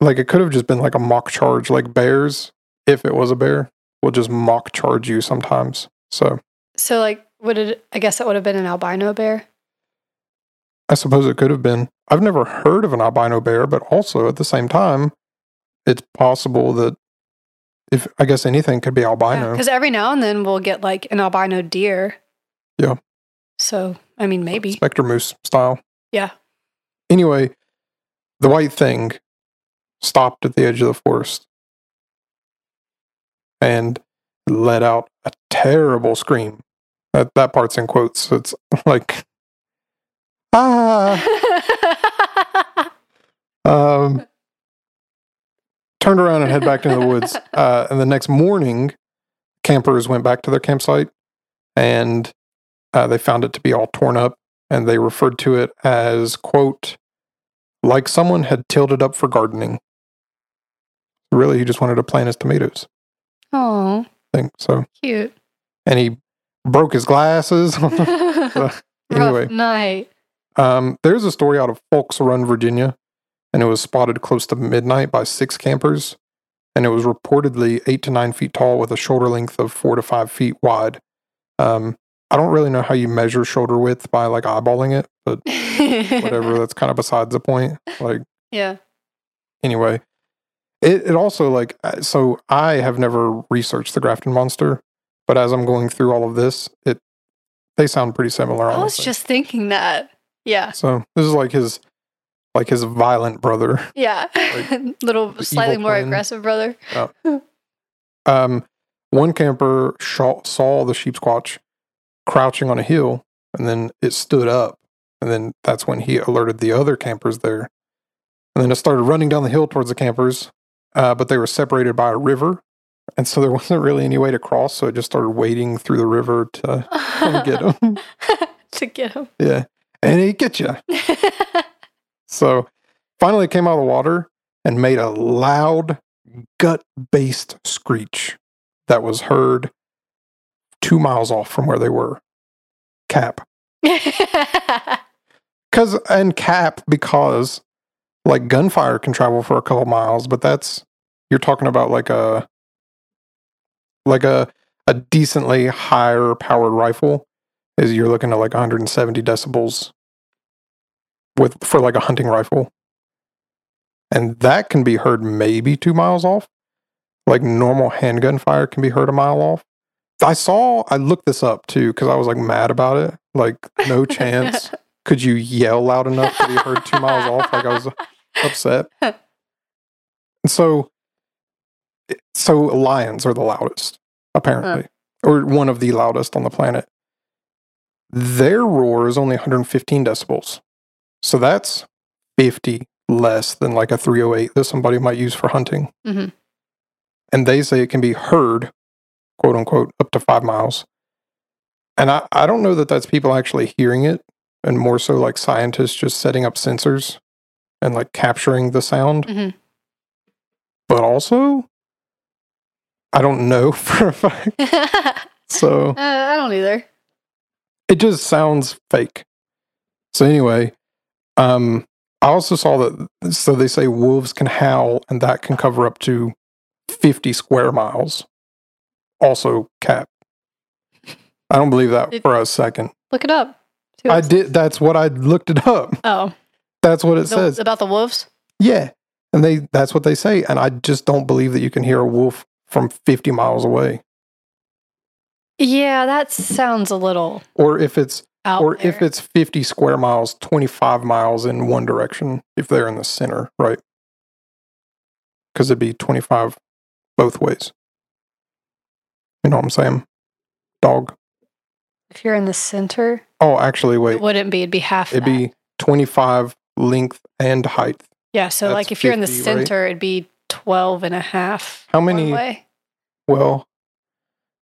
S2: like it could have just been like a mock charge. Like bears, if it was a bear, will just mock charge you sometimes. So
S1: So like would it I guess it would have been an albino bear.
S2: I suppose it could have been. I've never heard of an albino bear, but also at the same time, it's possible that if I guess anything could be albino.
S1: Because every now and then we'll get like an albino deer.
S2: Yeah.
S1: So I mean maybe.
S2: Spectre moose style.
S1: Yeah.
S2: Anyway, the white thing stopped at the edge of the forest and let out a terrible scream. That that part's in quotes. So It's *laughs* like ah *laughs* um turned around and head back into the woods. *laughs* Uh, and the next morning, campers went back to their campsite and uh, they found it to be all torn up. And they referred to it as, quote, like someone had tilled it up for gardening. Really, he just wanted to plant his tomatoes.
S1: Oh,
S2: I think so.
S1: cute.
S2: And he broke his glasses. *laughs* *laughs*
S1: Rough
S2: anyway,
S1: night.
S2: Um, there's a story out of Folks Run, Virginia, and it was spotted close to midnight by six campers, and it was reportedly eight to nine feet tall with a shoulder length of four to five feet wide. Um, I don't really know how you measure shoulder width by like eyeballing it, but *laughs* whatever. that's kind of besides the point. Like
S1: Yeah.
S2: anyway, it it also like uh, so I have never researched the Grafton monster, but as I'm going through all of this, it they sound pretty similar.
S1: I was just thinking that. Yeah.
S2: So this is like his like his violent brother. *laughs*
S1: Yeah. *laughs* Little slightly more
S2: twin.
S1: aggressive brother. *laughs*
S2: Um, one camper saw, saw the Sheepsquatch crouching on a hill, and then it stood up, and then that's when he alerted the other campers there, and then it started running down the hill towards the campers, uh, but they were separated by a river, and so there *laughs* wasn't really any way to cross, so it just started wading through the river to get *laughs* him.
S1: to get him.
S2: yeah, and he get you. So finally it came out of the water and made a loud, gut based screech that was heard two miles off from where they were. Cap. *laughs* Cause and cap because like gunfire can travel for a couple miles, but that's you're talking about like a like a a decently higher powered rifle is you're looking at like 170 decibels with for like a hunting rifle. And that can be heard maybe two miles off. Like normal handgun fire can be heard a mile off. I saw, I looked this up too because I was like mad about it. Like, no *laughs* chance could you yell loud enough to be heard two miles off. Like, I was upset. *laughs* And so, so lions are the loudest, apparently, or one of the loudest on the planet. Their roar is only 115 decibels. So that's 50 less than like a 308 that somebody might use for hunting.
S1: Mhm.
S2: And they say it can be heard, quote unquote, up to five miles. And I, I don't know that that's people actually hearing it, and more so like scientists just setting up sensors and like capturing the sound.
S1: Mhm.
S2: But also, I don't know *laughs* for a fact. *laughs*
S1: uh,
S2: So
S1: I don't either.
S2: it just sounds fake. So anyway, um, I also saw that. So they say wolves can howl, and that can cover up to fifty square miles. Also, cap. I don't believe that
S1: It-
S2: for a second.
S1: Look it up.
S2: I did. That's what I looked it up.
S1: Oh,
S2: That's what it
S1: the-
S2: says.
S1: about the wolves.
S2: Yeah, and they. That's what they say, and I just don't believe that you can hear a wolf from fifty miles away,
S1: Yeah, that sounds a little
S2: or if it's
S1: out
S2: or
S1: there.
S2: if it's 50 square miles, 25 miles in one direction, if they're in the center, right? Because it'd be 25 both ways. You know what I'm saying? Dog.
S1: if you're in the center,
S2: Oh, actually, wait.
S1: it wouldn't be. It'd be half.
S2: It'd
S1: that.
S2: be 25 length and height.
S1: yeah. So
S2: that's
S1: like if you're in the
S2: 50, right?
S1: center, it'd be 12 and a half.
S2: How many-. Well,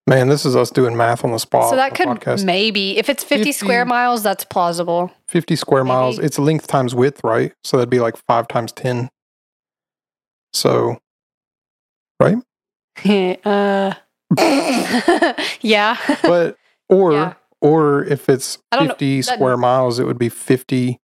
S2: man, this is us doing math on the spot.
S1: So that could
S2: podcast.
S1: maybe, if it's 50, square miles, that's plausible.
S2: 50 square miles. It's length times width, right? So that'd be like five times 10. So, right? *laughs*
S1: uh, *laughs* yeah.
S2: but, *laughs* or,
S1: Yeah.
S2: or if it's
S1: I don't know.
S2: 50
S1: That-
S2: square miles, it would be 50,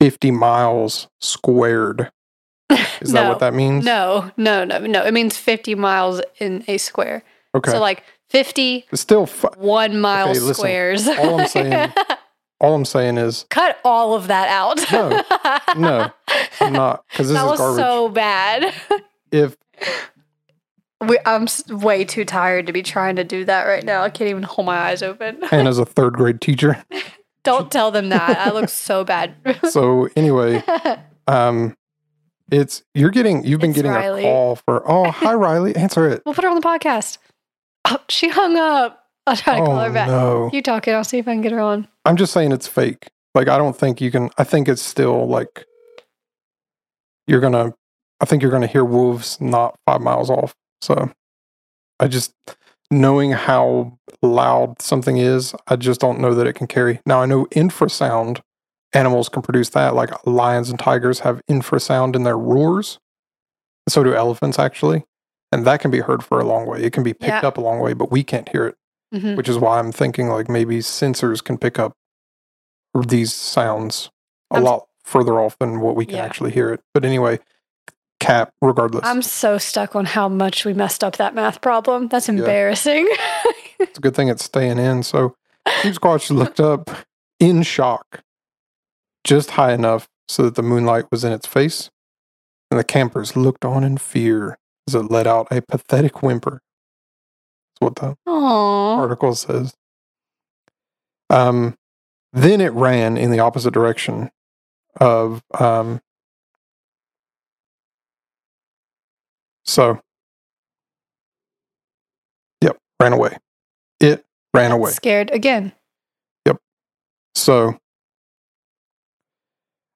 S2: 50 miles squared. *laughs* Is that what that means?
S1: No, no, no, no. It means 50 miles in a square.
S2: Okay.
S1: So like 50
S2: It's still fu-
S1: one mile
S2: Okay, listen,
S1: squares.
S2: all I'm saying *laughs* all I'm saying is
S1: Cut all of that out.
S2: No, no, I'm not because this
S1: that
S2: is
S1: was
S2: garbage.
S1: so bad.
S2: if
S1: We, I'm way too tired to be trying to do that right now. I can't even hold my eyes open.
S2: and as a third grade teacher, *laughs*
S1: Don't tell them that. I look so bad. *laughs*
S2: so anyway, *laughs* um, it's you're getting you've been
S1: It's
S2: getting
S1: Riley.
S2: a call for oh hi Riley answer it
S1: we'll put her on the podcast. Oh, she hung up. I'll try to call
S2: oh
S1: her back.
S2: no
S1: You talking? I'll see if I can get her on.
S2: I'm just saying it's fake like I don't think you can I think it's still like you're gonna I think you're gonna hear wolves not five miles off so I just knowing how loud something is I just don't know that it can carry now I know infrasound animals can produce that like lions and tigers have infrasound in their roars so do elephants actually and that can be heard for a long way it can be picked
S1: Yeah.
S2: up a long way but we can't hear it
S1: Mhm.
S2: which is why I'm thinking like maybe sensors can pick up these sounds a
S1: I'm-
S2: lot further off than what we can
S1: Yeah.
S2: actually hear it. But anyway, cap regardless.
S1: I'm so stuck on how much we messed up that math problem. That's embarrassing. *laughs*
S2: it's a good thing it's staying in. So Steve Squatch looked up in shock, just high enough so that the moonlight was in its face, and the campers looked on in fear as it let out a pathetic whimper. That's what the
S1: Aww.
S2: article says. Um, then it ran in the opposite direction of um. So. Yep, ran away. It ran away.
S1: Scared again. Yep.
S2: So.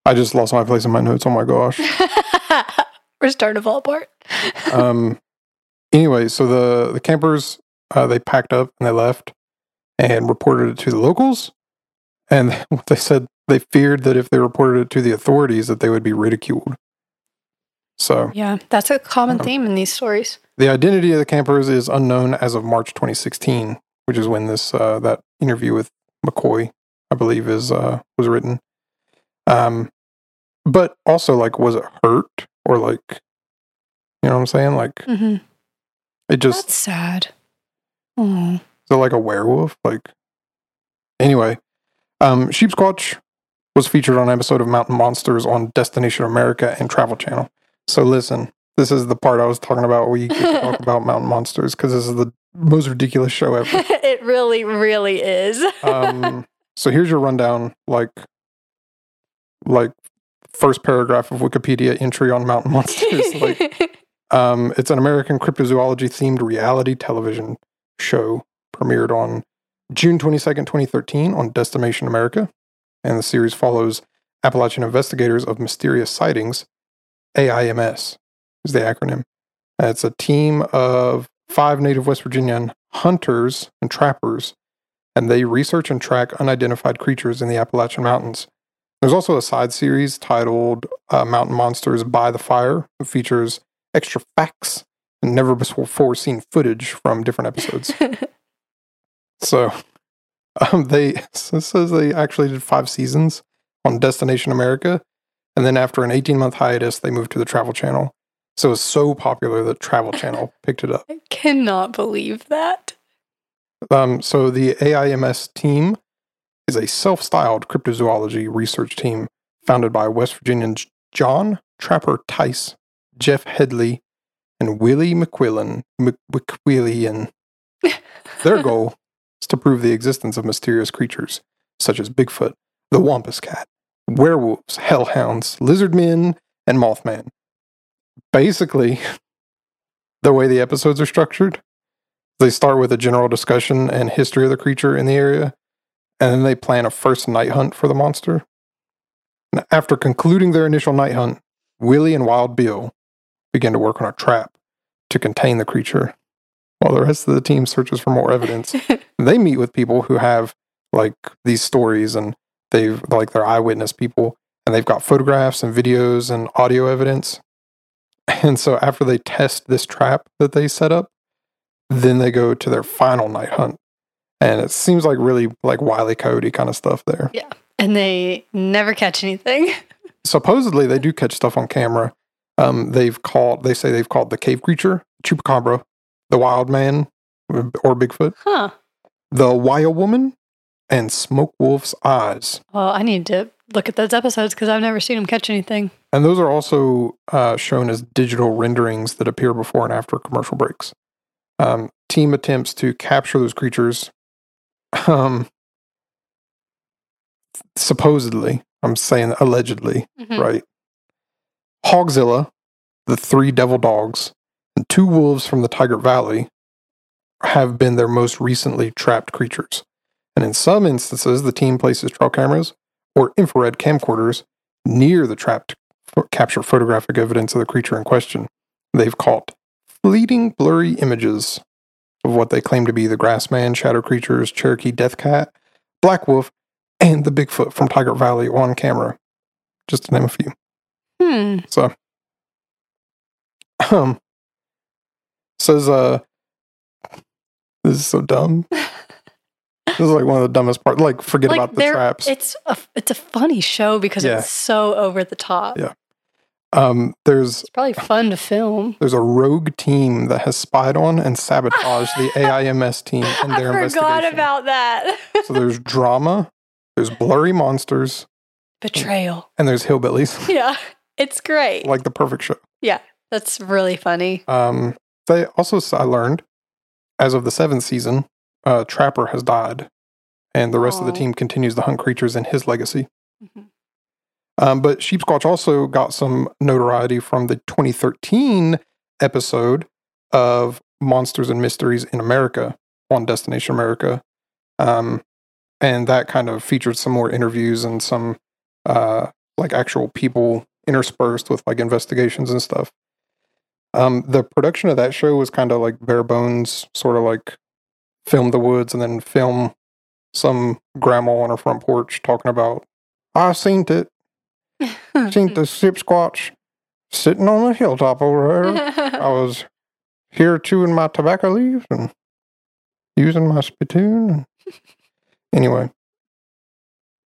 S2: I just lost my place in my notes. Oh my gosh. *laughs*
S1: We're starting to fall apart. *laughs*
S2: um anyway so the the campers uh, they packed up and they left and reported it to the locals and *laughs* they said they feared that if they reported it to the authorities that they would be ridiculed so
S1: yeah, that's a common
S2: Um,
S1: theme in these stories.
S2: the identity of the campers is unknown as of march 2016 which is when this uh, that interview with mccoy i believe is uh, was written um but also like was it hurt or like you know what i'm saying like
S1: mm-hmm.
S2: it just
S1: That's sad. Oh,
S2: Is it like a werewolf? Like anyway, um, Sheepsquatch was featured on an episode of Mountain Monsters on Destination America and Travel Channel. So listen, this is the part I was talking about where you *laughs* talk about Mountain Monsters because this is the most ridiculous show ever. *laughs*
S1: it really, really is.
S2: Um, *laughs* so here's your rundown, like, like first paragraph of Wikipedia entry on Mountain Monsters. like, um, it's an American cryptozoology themed reality television show premiered on June 22nd, 2013 on Destination America. And the series follows Appalachian investigators of mysterious sightings, AIMS is the acronym. And it's a team of five native West Virginian hunters and trappers, and they research and track unidentified creatures in the Appalachian Mountains. There's also a side series titled uh, Mountain Monsters by the Fire, that features extra facts and never before seen footage from different episodes. *laughs* so um, they *laughs* so it says they actually did five seasons on Destination America, and then after an 18 month hiatus, they moved to the Travel Channel. So it was so popular that Travel Channel *laughs* picked it up.
S1: I cannot believe that.
S2: Um, so the AIMS team is a self-styled cryptozoology research team founded by West Virginians John Trapper Tice, Jeff Headley, and Willie McQuillan. Mc- McQuillian. *laughs* Their goal is to prove the existence of mysterious creatures such as Bigfoot, the Wampus Cat, werewolves, hellhounds, lizard men, and Mothman. Basically, the way the episodes are structured, they start with a general discussion and history of the creature in the area, and then they plan a first night hunt for the monster. And after concluding their initial night hunt, Willie and Wild Bill begin to work on a trap to contain the creature, while the rest of the team searches for more evidence. *laughs* they meet with people who have like these stories and they've like they're eyewitness people and they've got photographs and videos and audio evidence. *laughs* And so after they test this trap that they set up, then they go to their final night hunt. And it seems like really like Wiley Coyote kind of stuff there. Yeah.
S1: And they never catch anything. *laughs*
S2: Supposedly they do catch stuff on camera. Um, they've called. They say they've called the cave creature chupacabra, the wild man, or Bigfoot,
S1: Huh.
S2: the wild woman, and smoke wolf's eyes.
S1: Well, I need to look at those episodes because I've never seen him catch anything.
S2: And those are also uh, shown as digital renderings that appear before and after commercial breaks. Um, team attempts to capture those creatures. Um, supposedly, I'm saying allegedly,
S1: Mhm.
S2: right? Hogzilla, the three devil dogs, and two wolves from the Tygart Valley have been their most recently trapped creatures. And in some instances, the team places trail cameras or infrared camcorders near the trapped pho- capture photographic evidence of the creature in question. They've caught fleeting, blurry images of what they claim to be the Grassman, Shadow Creatures, Cherokee Death Cat, Black Wolf, and the Bigfoot from Tygart Valley on camera, just to name a few.
S1: Hmm.
S2: So, um, says, uh, this is so dumb. *laughs* this is like one of the dumbest parts. Like, forget
S1: Like,
S2: about the traps.
S1: It's a it's a funny show because
S2: Yeah.
S1: it's so over the top.
S2: Yeah. Um, there's
S1: It's probably fun to film.
S2: there's a rogue team that has spied on and sabotaged the *laughs* AIMS team
S1: I
S2: their
S1: forgot
S2: investigation.
S1: about that.
S2: so there's *laughs* drama, there's blurry monsters,
S1: Betrayal.
S2: and there's hillbillies. *laughs*
S1: Yeah. It's great.
S2: like the perfect show.
S1: Yeah, that's really funny.
S2: Um, they also I learned as of the seventh season, uh, Trapper has died, and the rest of the team continues to hunt creatures in his legacy.
S1: Mhm.
S2: Um, but Sheepsquatch also got some notoriety from the 2013 episode of Monsters and Mysteries in America on Destination America. Um, and that kind of featured some more interviews and some uh, like actual people interspersed with like investigations and stuff. Um, the production of that show was kind of like bare bones, sort of like film the woods and then film some grandma on her front porch talking about, I seen it, *laughs* seen the squatch sitting on the hilltop over there. I *laughs* was here chewing my tobacco leaves and using my spittoon. *laughs* Anyway,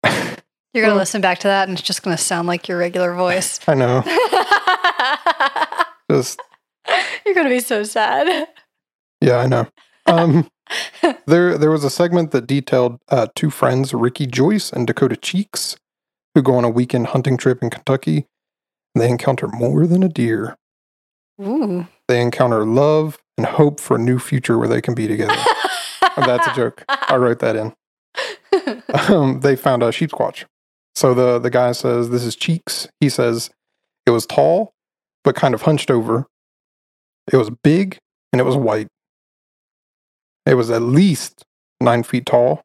S1: You're going to listen back to that and it's just going to sound like your regular voice.
S2: I know, just
S1: You're going to be so sad.
S2: yeah, I know. Um, there, there was a segment that detailed uh, two friends, Ricky Joyce and Dakota Cheeks, who go on a weekend hunting trip in Kentucky. And they encounter more than a deer.
S1: Ooh.
S2: They encounter love and hope for a new future where they can be together. Oh, *laughs* that's a joke. I wrote that in. um, they found a Sheepsquatch. So the the guy says this is Cheeks. He says it was tall, but kind of hunched over. It was big and it was white. It was at least nine feet tall,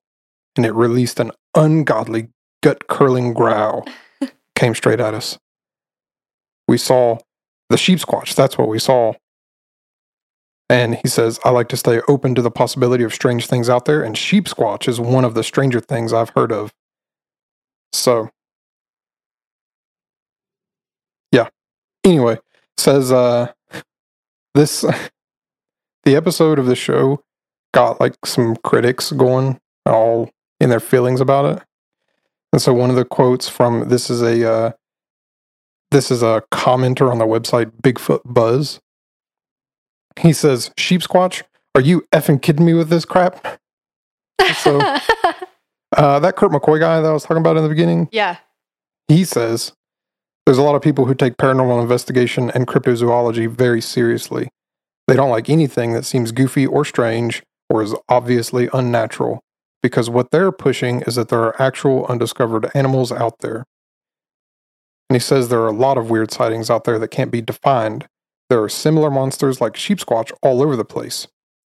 S2: and it released an ungodly gut curling growl. *laughs* Came straight at us. We saw the Sheepsquatch. That's what we saw. And he says, I like to stay open to the possibility of strange things out there, and Sheepsquatch is one of the stranger things I've heard of. So, yeah. Anyway, says uh, *laughs* this *laughs* the episode of the show got like some critics going all in their feelings about it. And so one of the quotes from this is a uh, this is a commenter on the website Bigfoot Buzz. He says, "Sheepsquatch, are you effing kidding me with this crap?" So- *laughs* Uh, that Kurt McCoy guy that I was talking about in the beginning,
S1: yeah.
S2: he says there's a lot of people who take paranormal investigation and cryptozoology very seriously. They don't like anything that seems goofy or strange or is obviously unnatural because what they're pushing is that there are actual undiscovered animals out there. And he says there are a lot of weird sightings out there that can't be defined. There are similar monsters like Sheepsquatch all over the place.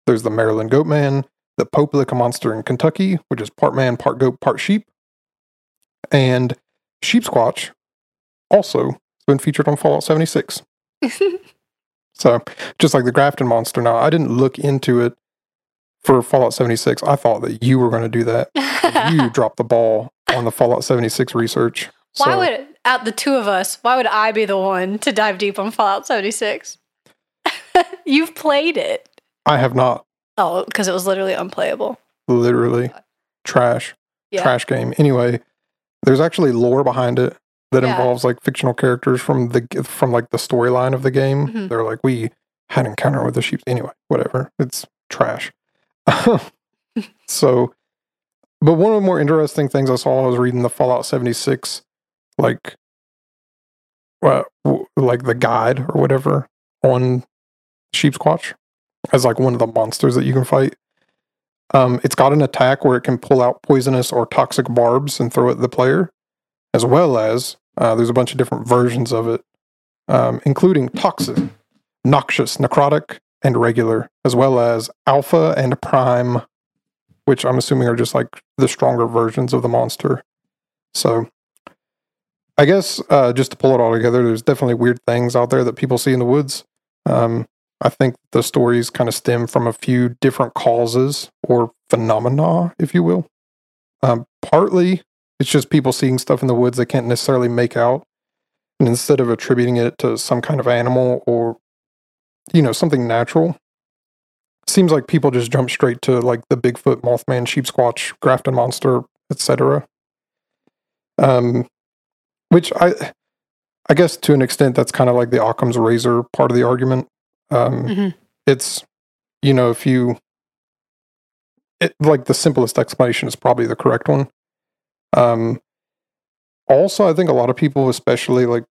S2: There's the Maryland goat man, the Pope Lick monster in Kentucky, which is part man, part goat, part sheep. And Sheepsquatch also has been featured on Fallout 76. *laughs* So, just like the Grafton monster. Now, I didn't look into it for Fallout 76. I thought that you were going to do that. *laughs* you dropped the ball on the Fallout 76 research.
S1: why
S2: So,
S1: would, out the two of us, why would I be the one to dive deep on Fallout 76? *laughs* You've played it.
S2: I have not
S1: Oh, because it was literally unplayable.
S2: literally trash,
S1: Yeah.
S2: trash game. Anyway, there's actually lore behind it. that
S1: Yeah.
S2: involves like fictional characters from the from like the storyline of the game.
S1: Mhm.
S2: They're like, we had an encounter with the sheep. Anyway, whatever. It's trash. *laughs* so, but one of the more interesting things I saw, I was reading the Fallout 76, like, well, like the guide or whatever on Sheepsquatch as like one of the monsters that you can fight. Um, it's got an attack where it can pull out poisonous or toxic barbs and throw it at the player, as well as uh, there's a bunch of different versions of it, um, including toxic, noxious, necrotic, and regular, as well as alpha and prime, which I'm assuming are just like the stronger versions of the monster. So, I guess uh, just to pull it all together, there's definitely weird things out there that people see in the woods. Um, I think the stories kind of stem from a few different causes or phenomena, if you will. Um, partly, it's just people seeing stuff in the woods they can't necessarily make out. And instead of attributing it to some kind of animal or, you know, something natural, seems like people just jump straight to like the Bigfoot, Mothman, Sheepsquatch, Grafton Monster, etc. Um, which I, I guess to an extent that's kind of like the Occam's razor part of the argument. Um,
S1: Mhm.
S2: It's, you know, if you, it, like the simplest explanation is probably the correct one. Um, also, I think a lot of people, especially like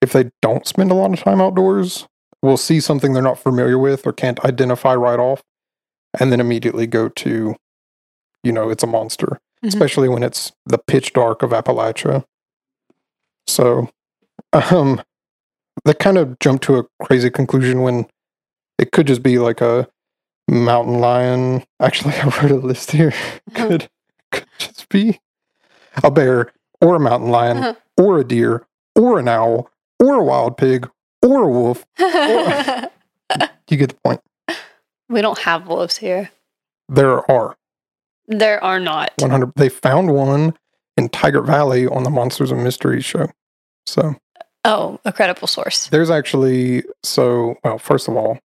S2: if they don't spend a lot of time outdoors, will see something they're not familiar with or can't identify right off, and then immediately go to, you know, it's a monster,
S1: Mhm.
S2: especially when it's the pitch dark of Appalachia. So, um, they kind of jump to a crazy conclusion when it could just be like a mountain lion. Actually, *laughs* I wrote a list here.
S1: Uh-huh.
S2: could could just be a bear or a mountain lion
S1: Uh-huh.
S2: or a deer or an owl or a wild pig or a wolf. *laughs* You get the point.
S1: we don't have wolves here.
S2: There are
S1: There are not.
S2: 100. They found one in Tygart Valley on the Monsters and Mysteries show. So
S1: Oh, a credible source.
S2: there's actually so well. First of all,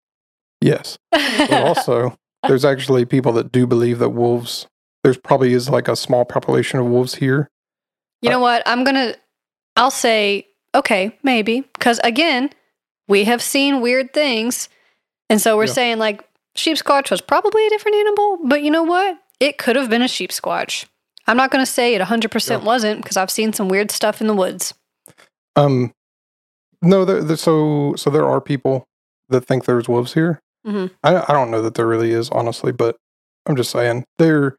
S2: yes, but *laughs* also there's actually people that do believe that wolves. There's probably is like a small population of wolves here.
S1: You know uh, what? I'm going to, I'll say, okay, maybe. Because again, we have seen weird things. And so we're
S2: Yeah.
S1: saying, like, Sheepsquatch was probably a different animal. But you know what? It could have been a Sheepsquatch. I'm not going to say it 100%
S2: Yeah.
S1: wasn't because I've seen some weird stuff in the woods.
S2: Um, no, there, there, so so there are people that think there's wolves here.
S1: Mhm.
S2: I I don't know that there really is, honestly, but I'm just saying there.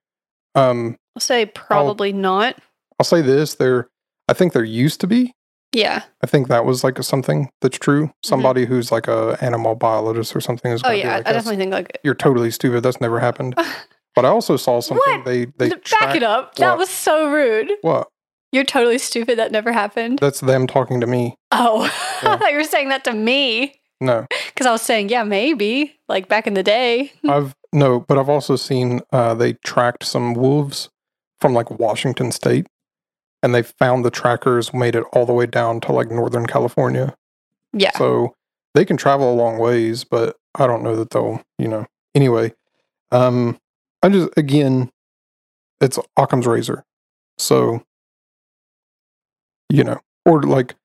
S2: Um,
S1: I'll say probably not.
S2: I'll say this: there. I think there used to be.
S1: Yeah.
S2: I think that was like something that's true. Somebody who's like a animal biologist or something is.
S1: Mm-hmm. Oh, yeah.
S2: like,
S1: I definitely think, like,
S2: You're totally stupid. That's never happened. *laughs* But I also saw something.
S1: What?
S2: They they
S1: back it up. That was so rude.
S2: What?
S1: You're totally stupid. That never happened.
S2: That's them talking to me.
S1: oh, *laughs*
S2: Yeah.
S1: I thought you were saying that to me.
S2: No, *laughs*
S1: Because I was saying, yeah, maybe, like back in the day.
S2: I've no, but I've also seen uh, they tracked some wolves from like Washington State, and they found the trackers made it all the way down to like Northern California.
S1: Yeah.
S2: So they can travel a long ways, but I don't know that they'll, you know. Anyway, um, I just again, it's Occam's razor, so you know, or like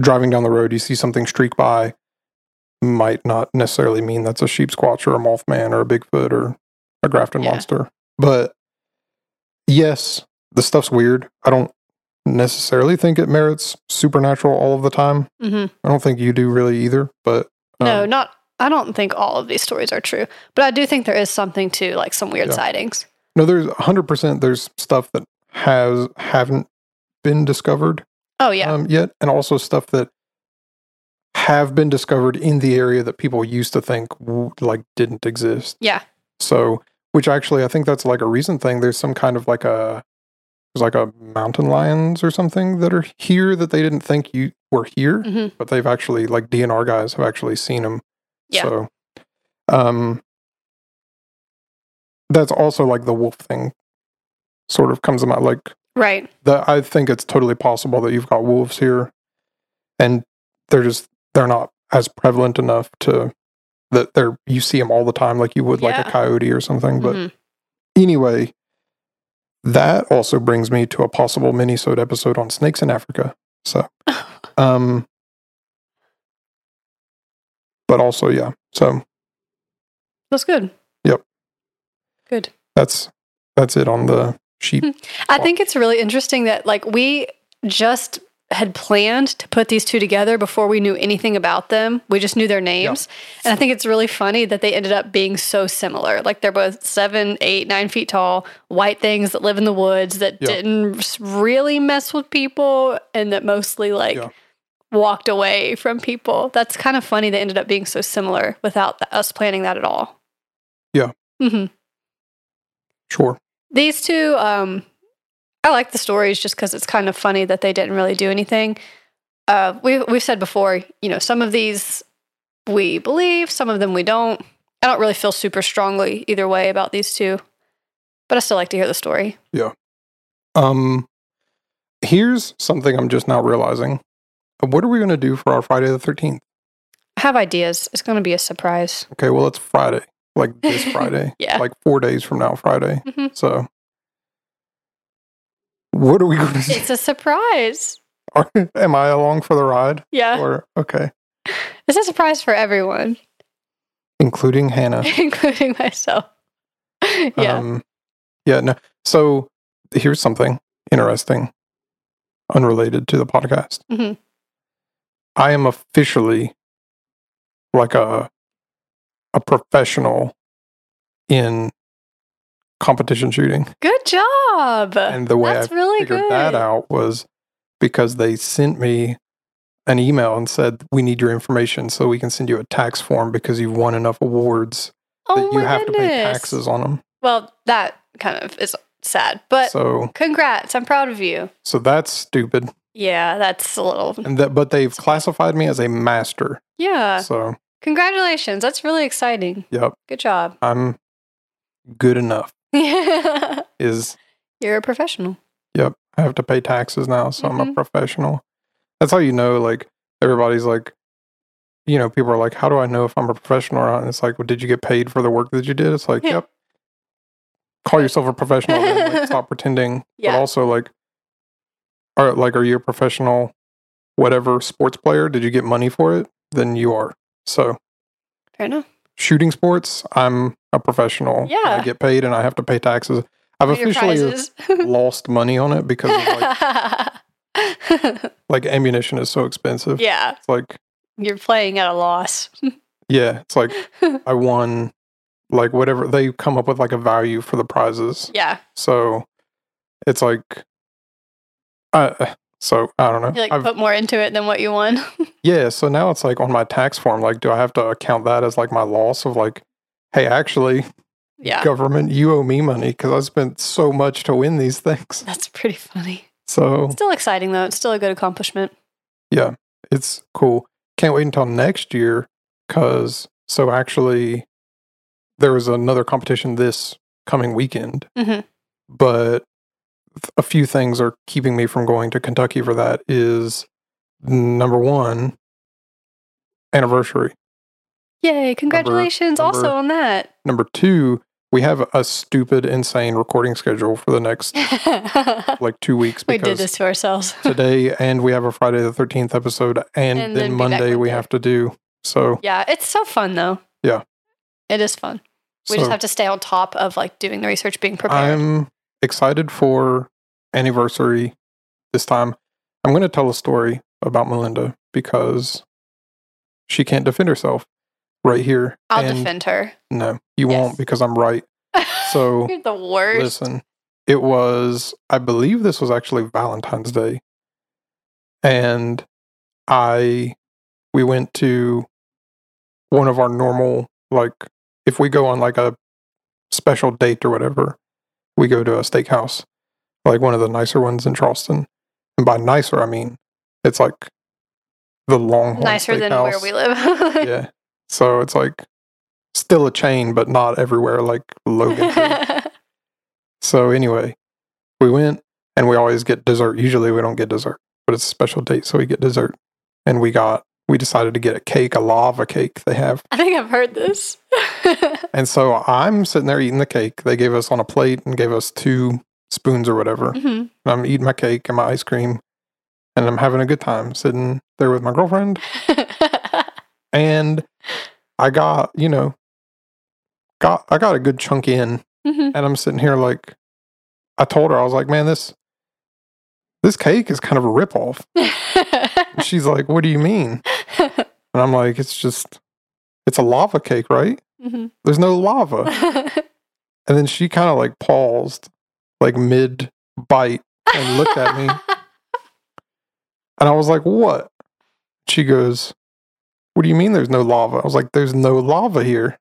S2: driving down the road, you see something streak by, might not necessarily mean that's a Sheepsquatch or a mothman or a bigfoot or a grafton
S1: Yeah.
S2: monster, but yes, the stuff's weird. I don't necessarily think it merits supernatural all of the time.
S1: hmm
S2: I don't think you do really either, but
S1: No,
S2: um,
S1: not. I don't think all of these stories are true, but I do think there is something to like some weird
S2: Yeah.
S1: sightings.
S2: no, there's 100% there's stuff that has haven't been discovered
S1: Oh yeah,
S2: um, yet, and also stuff that have been discovered in the area that people used to think like didn't exist.
S1: yeah,
S2: So, which actually I think that's like a recent thing. There's some kind of like a there's like a mountain lions or something that are here that they didn't think you were here,
S1: hmm
S2: but they've actually like DNR guys have actually seen them.
S1: Yeah.
S2: So, um, that's also like the wolf thing, sort of comes to mind. Like
S1: right.
S2: the, I think it's totally possible that you've got wolves here, and they're just they're not as prevalent enough to that they're you see them all the time like you would like a coyote or something. But
S1: Mhm.
S2: anyway, that also brings me to a possible mini-sode episode on snakes in Africa. So, *laughs* um, but also, yeah. So
S1: That's good.
S2: Yep.
S1: Good.
S2: that's that's it on the sheep.
S1: I think it's really interesting that like we just had planned to put these two together before we knew anything about them. We just knew their names. And I think it's really funny that they ended up being so similar. Like they're both seven, eight, nine feet tall, white things that live in the woods that
S2: Yeah.
S1: didn't really mess with people and that mostly like walked away from people. That's kind of funny they ended up being so similar without th- us planning that at all.
S2: Yeah.
S1: Mm-hmm.
S2: Sure.
S1: these two um i like the stories just because it's kind of funny that they didn't really do anything uh we, we've said before you know some of these we believe some of them we don't i don't really feel super strongly either way about these two but i still like to hear the story Yeah.
S2: Um, here's something I'm just now realizing. What are we going to do for our Friday the 13th?
S1: i have ideas it's going to be a surprise
S2: Okay, well, it's Friday, like this *laughs* Friday,
S1: yeah
S2: like four days from now, Friday.
S1: Mhm.
S2: So, what are we going to do?
S1: it's a surprise *laughs*
S2: Are- Am I along for the ride?
S1: yeah
S2: Or, okay,
S1: it's a surprise for everyone
S2: including Hannah. *laughs*
S1: including myself *laughs* yeah
S2: Um, yeah, no. So, here's something interesting, unrelated to the podcast.
S1: Mhm.
S2: I am officially like a a professional in competition shooting.
S1: good job
S2: And the way
S1: that's
S2: I
S1: really
S2: figured
S1: good
S2: that out was because they sent me an email and said, "We need your information so we can send you a tax form because you've won enough awards
S1: oh
S2: that you have to pay
S1: goodness.
S2: taxes on them."
S1: Well, that kind of is sad, but
S2: so,
S1: congrats. I'm proud of you.
S2: so that's stupid.
S1: Yeah, that's a little.
S2: And that, but they've classified me as a master.
S1: Yeah.
S2: So,
S1: Congratulations. That's really exciting.
S2: yep,
S1: Good job.
S2: I'm good enough. *laughs* Is you're
S1: a professional.
S2: Yep. I have to pay taxes now, so I'm a
S1: Mhm.
S2: professional. That's how you know, like, everybody's like, you know, people are like, how do I know if I'm a professional or not? And it's like, well, did you get paid for the work that you did? It's like,
S1: Yeah.
S2: yep. Call yourself a professional. then, like, stop *laughs* pretending.
S1: Yeah.
S2: But also, like, are like, are you a professional, whatever sports player? Did you get money for it? Then you are. So
S1: Fair enough.
S2: Shooting sports, I'm a professional.
S1: Yeah.
S2: I get paid and I have to pay taxes. I've
S1: For
S2: officially *laughs* lost money on it because of like *laughs* like ammunition is so expensive.
S1: yeah,
S2: It's like
S1: you're playing at a loss. *laughs*
S2: yeah, it's like I won like whatever they come up with like a value for the prizes.
S1: yeah,
S2: So it's like uh so I don't know.
S1: you like
S2: I've-
S1: put more into it than what you won. *laughs*
S2: yeah, so now it's like on my tax form like do I have to account that as like my loss of like hey, actually
S1: yeah,
S2: government you owe me money cuz I spent so much to win these things. *laughs*
S1: that's pretty funny.
S2: So
S1: Still exciting though. It's still a good accomplishment.
S2: Yeah, it's cool. Can't wait until next year because so actually there was another competition this coming weekend,
S1: Mhm.
S2: but a few things are keeping me from going to Kentucky for that. Is number one anniversary.
S1: Yay! Congratulations also
S2: number-
S1: on that.
S2: Number two, we have a stupid, insane recording schedule for the next *laughs* like two weeks
S1: we did this to ourselves. *laughs*
S2: today and we have a Friday the thirteenth episode, and,
S1: And
S2: then,
S1: then
S2: Monday we have to do. So
S1: yeah, it's so fun though.
S2: Yeah.
S1: It is fun. We
S2: so
S1: just have to stay on top of like doing the research, being prepared.
S2: I'm excited for anniversary this time. I'm going to tell a story about Melinda because she can't defend herself right here.
S1: I'll
S2: And
S1: defend her.
S2: No, you
S1: Yes.
S2: won't because I'm right. *laughs* So
S1: You're the worst.
S2: listen, it was, I believe this was actually Valentine's Day. And I, we went to one of our normal, like, if we go on like a special date or whatever, we go to a steakhouse, like one of the nicer ones in Charleston. And by nicer, I mean it's like the long
S1: Nicer than where we live. *laughs*
S2: yeah. So it's like still a chain, but not everywhere like Logan. *laughs* So anyway, we went and we always get dessert. Usually we don't get dessert, but it's a special date, so we get dessert. And we got we decided to get a cake, a lava cake they have.
S1: I think I've heard this. *laughs*
S2: And so I'm sitting there eating the cake. They gave us on a plate and gave us two spoons or whatever.
S1: Mhm.
S2: And I'm eating my cake and my ice cream. and I'm having a good time sitting there with my girlfriend. *laughs* And I got, you know, got I got a good chunk in,
S1: Mhm.
S2: and I'm sitting here like, I told her I was like, man, this this cake is kind of a ripoff. *laughs* She's like, what do you mean? *laughs* And I'm like, it's just, it's a lava cake, right?
S1: Mhm.
S2: There's no lava. *laughs* And then she kind of like paused, like mid bite, and looked at me. *laughs* And I was like, what? She goes, what do you mean there's no lava? I was like, there's no lava here.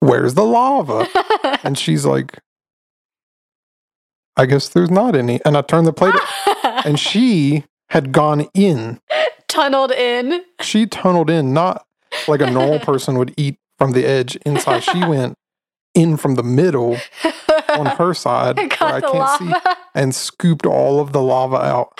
S2: Where's the lava? And she's like, I guess there's not any. And I turned the plate, and she had gone in.
S1: Tunneled in.
S2: She tunneled in, not like a normal *laughs* person would eat from the edge inside. She went in from the middle on her side *laughs* where I can't see and scooped all of the lava out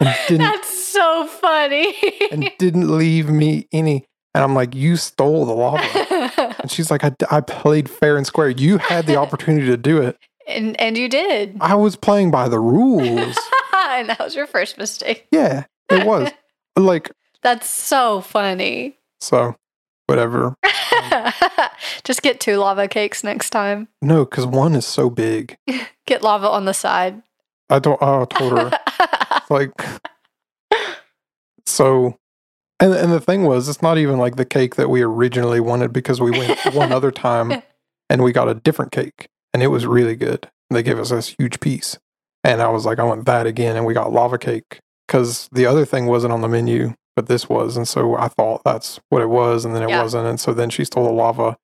S2: *laughs*
S1: That's so funny.
S2: and didn't leave me any. And I'm like, you stole the lava. And she's like, I, I played fair and square. You had the opportunity to do it.
S1: And and you did.
S2: I was playing by the rules. *laughs*
S1: and that was your first mistake.
S2: Yeah, it was. *laughs* Like,
S1: That's so funny.
S2: so whatever. *laughs*
S1: Just get two lava cakes next time.
S2: No, because one is so big.
S1: Get lava on the side.
S2: I don't, I told her, like, so. And, and the thing was, it's not even like the cake that we originally wanted because we went one other time and we got a different cake and it was really good. They gave us this huge piece. And I was like, I want that again. And we got lava cake because the other thing wasn't on the menu, but this was. And so I thought that's what it was. And then it
S1: Yeah.
S2: wasn't. And so then she stole the lava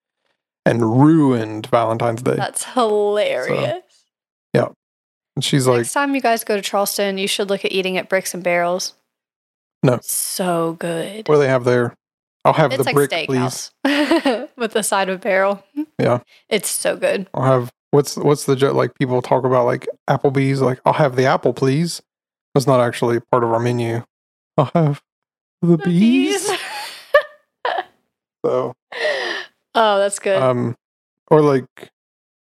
S2: and ruined Valentine's Day.
S1: That's hilarious. Yeah.
S2: And she's like,
S1: Next time you guys go to Charleston, you should look at eating at Bricks and Barrels.
S2: No.
S1: So good.
S2: what do they have there? I'll have
S1: It's
S2: the
S1: like
S2: brick, please. *laughs*
S1: with the side of barrel.
S2: Yeah.
S1: It's so good.
S2: I'll have what's what's the joke? Like people talk about like Applebee's. Like I'll have the apple, please. That's not actually part of our menu. I'll have the bees. So *laughs*
S1: oh, that's good.
S2: um, or like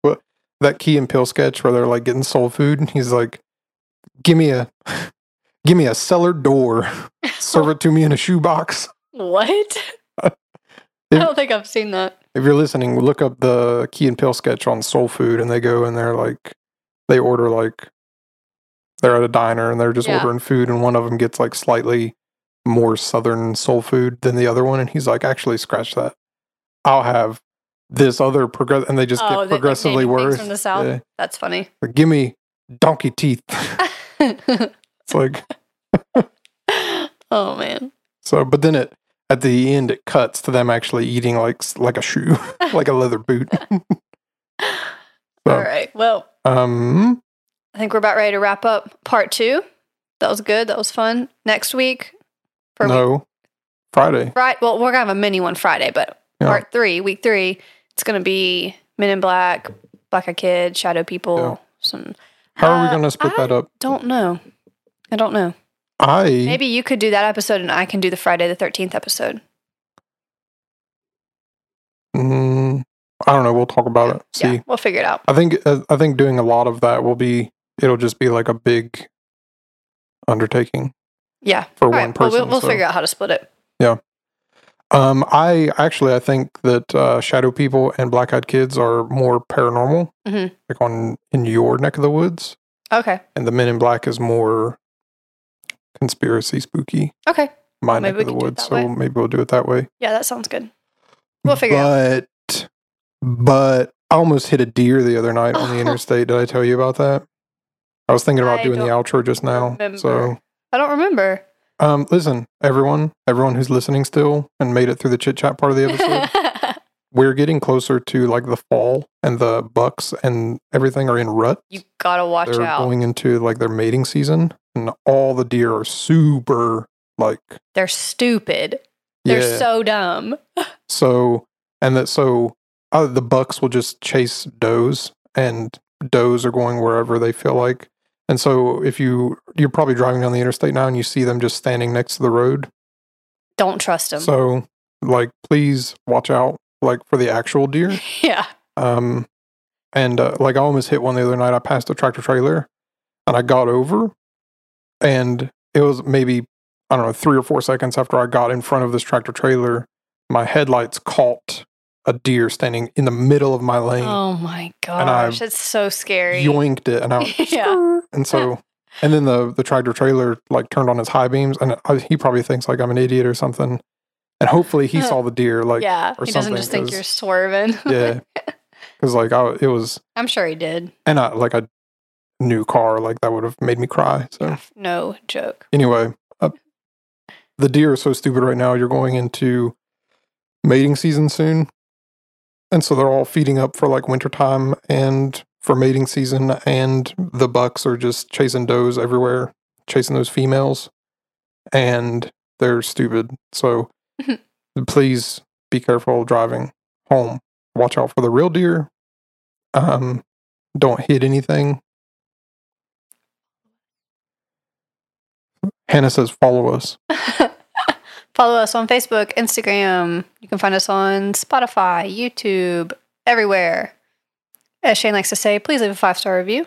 S2: what that Key and Peele sketch where they're like getting soul food. and He's like, give me a *laughs* give me a cellar door. Serve it to me in a shoebox.
S1: What? *laughs* I don't think I've seen that.
S2: If you're listening, look up the Key and Peele sketch on soul food, and they go and they're like, they order like, they're at a diner and they're just
S1: Yeah.
S2: ordering food, and one of them gets like slightly more southern soul food than the other one, and he's like, actually, scratch that. I'll have this other progress, and they just
S1: oh,
S2: get
S1: they-
S2: progressively worse.
S1: from the south.
S2: Yeah.
S1: That's funny.
S2: Like, Give me donkey teeth. *laughs* *laughs* it's like
S1: oh man.
S2: so, but then it at the end it cuts to them actually eating like like a shoe, *laughs* like a leather boot. *laughs* *laughs* So,
S1: All right. Well,
S2: Um,
S1: I think we're about ready to wrap up part two. That was good. That was fun. Next week, for week,
S2: no, Friday.
S1: right? Well, we're gonna have a mini one Friday, but
S2: Yeah.
S1: part three, week three, it's gonna be Men in Black, Black Eyed Kid, Shadow People.
S2: Yeah.
S1: Some
S2: How are we
S1: Uh,
S2: going to split
S1: I-
S2: that up?
S1: don't know. I don't know.
S2: I
S1: Maybe you could do that episode, and I can do the Friday the Thirteenth episode.
S2: mm, I don't know. We'll talk about it. See,
S1: Yeah, we'll figure it out.
S2: I think uh, I think doing a lot of that will be. It'll just be like a big undertaking
S1: Yeah.
S2: for
S1: All
S2: one
S1: right. Well,
S2: person.
S1: we'll, we'll
S2: so-
S1: figure out how to split it. Yeah.
S2: Um, I actually I think that uh, Shadow People and Black Eyed Kids are more paranormal,
S1: Mhm.
S2: like on in your neck of the woods,
S1: Okay.
S2: and the Men in Black is more conspiracy spooky.
S1: Okay.
S2: My
S1: Maybe
S2: neck of the woods, so
S1: way.
S2: maybe we'll do it that way.
S1: Yeah, that sounds good. We'll figure it out.
S2: but, But I almost hit a deer the other night on the *laughs* interstate. Did I tell you about that? I was thinking about
S1: I
S2: doing the outro just now.
S1: remember.
S2: So,
S1: I don't remember.
S2: um, listen, everyone, everyone who's listening still and made it through the chit chat part of the episode, *laughs* we're getting closer to like the fall, and the bucks and everything are in rut.
S1: you gotta watch
S2: They're
S1: out.
S2: going into like their mating season, and all the deer are super like
S1: They're stupid. They're so dumb. *laughs*
S2: So, and that so uh, the bucks will just chase does, and does are going wherever they feel like. And so, if you you're probably driving down the interstate now, and you see them just standing next to the road,
S1: Don't trust them.
S2: so like please watch out, like for the actual deer. *laughs*
S1: yeah.
S2: Um, and uh, like I almost hit one the other night. I passed a tractor trailer, and I got over, and it was maybe I don't know three or four seconds after I got in front of this tractor trailer, my headlights caught a deer standing in the middle of my lane.
S1: Oh my gosh, it's so scary.
S2: yoinked it, and I *laughs* was,
S1: Yeah.
S2: And so, *laughs* and then the the tractor trailer like turned on his high beams, and I, he probably thinks like I'm an idiot or something, and hopefully he saw *laughs* the deer, like
S1: yeah,
S2: or
S1: he doesn't
S2: something,
S1: just think you're swerving. *laughs*
S2: yeah, because like I, it was,
S1: I'm sure he did.
S2: and I like a new car, like that would have made me cry. So
S1: No joke.
S2: anyway, uh, the deer are so stupid right now. You're going into mating season soon, and so they're all feeding up for like wintertime and for mating season, and the bucks are just chasing does everywhere, chasing those females, and they're stupid. So *laughs* please be careful driving home. Watch out for the real deer. Um, don't hit anything. Hannah says, "Follow us." *laughs*
S1: Follow us on Facebook, Instagram. You can find us on Spotify, YouTube, everywhere. As Shane likes to say, please leave a five star review.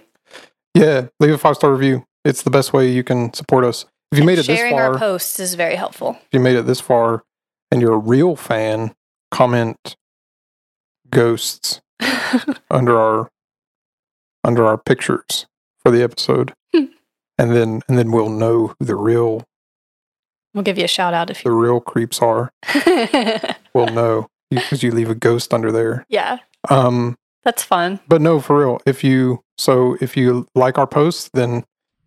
S2: Yeah, leave a five star review. It's the best way you can support us. If you made it this
S1: Sharing
S2: far,
S1: our posts is very helpful.
S2: if you made it this far, and you're a real fan, comment ghosts *laughs* under our under our pictures for the episode,
S1: Hmm.
S2: and then and then we'll know who the real
S1: we'll give you a shout out if
S2: the real creeps are.
S1: you. *laughs*
S2: We'll know because you leave a ghost under there.
S1: yeah,
S2: Um,
S1: that's fun.
S2: but no, for real. If you so if you like our posts, then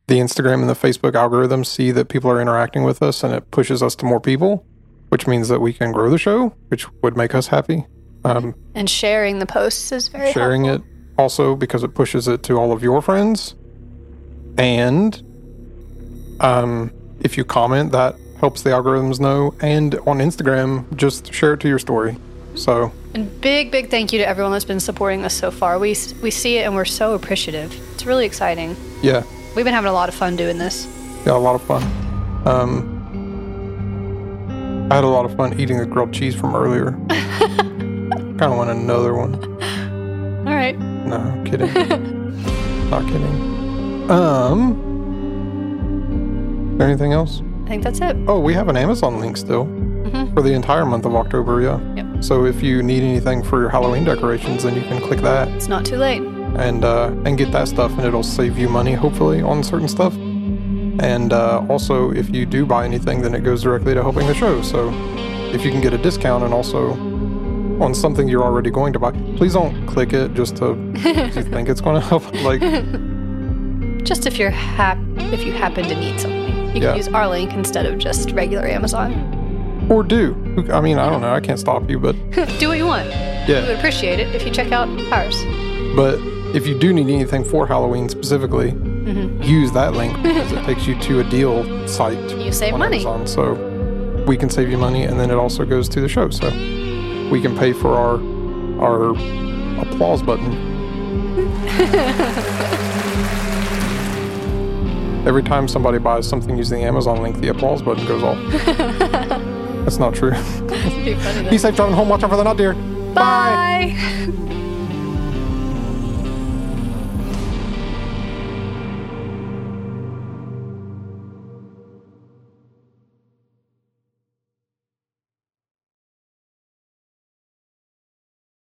S2: the Instagram and the Facebook algorithms see that people are interacting with us, and it pushes us to more people, which means that we can grow the show, which would make us happy. Um,
S1: And sharing the posts is very
S2: sharing
S1: helpful.
S2: it also because it pushes it to all of your friends, and um, if you comment, that helps the algorithms know. And on Instagram, just share it to your story. So
S1: And big, big thank you to everyone that's been supporting us so far. We we see it and we're so appreciative. It's really exciting.
S2: yeah,
S1: We've been having a lot of fun doing this.
S2: Yeah, a lot of fun. Um, I had a lot of fun eating the grilled cheese from earlier. I kind of want another one.
S1: All right.
S2: No, I'm kidding. *laughs* Not kidding. Um, is there anything else?
S1: I think that's it.
S2: Oh, we have an Amazon link still
S1: Mhm.
S2: for the entire month of October. Yeah.
S1: Yep.
S2: So if you need anything for your Halloween decorations, then you can click that
S1: It's not too late.
S2: and uh, and get that stuff, and it'll save you money hopefully on certain stuff. And uh, also, if you do buy anything, then it goes directly to helping the show. So if you can get a discount and also on something you're already going to buy, please don't click it just to you think it's going to help. *laughs* Like,
S1: Just if you're hap- if you happen to need something, you
S2: Yeah.
S1: can use our link instead of just regular Amazon.
S2: or do. I mean, I don't know. I can't stop you, but *laughs*
S1: Do what you want.
S2: Yeah.
S1: We would appreciate it if you check out ours.
S2: But if you do need anything for Halloween specifically,
S1: Mhm.
S2: use that link because it takes you to a deal site.
S1: You save
S2: on
S1: money.
S2: Amazon, so we can save you money, and then it also goes to the show, so we can pay for our our applause button. *laughs* Every time somebody buys something using the Amazon link, the applause button goes off. *laughs* That's not true.
S1: Be funny.
S2: Be safe driving home. Watch out for the nut deer.
S1: Bye.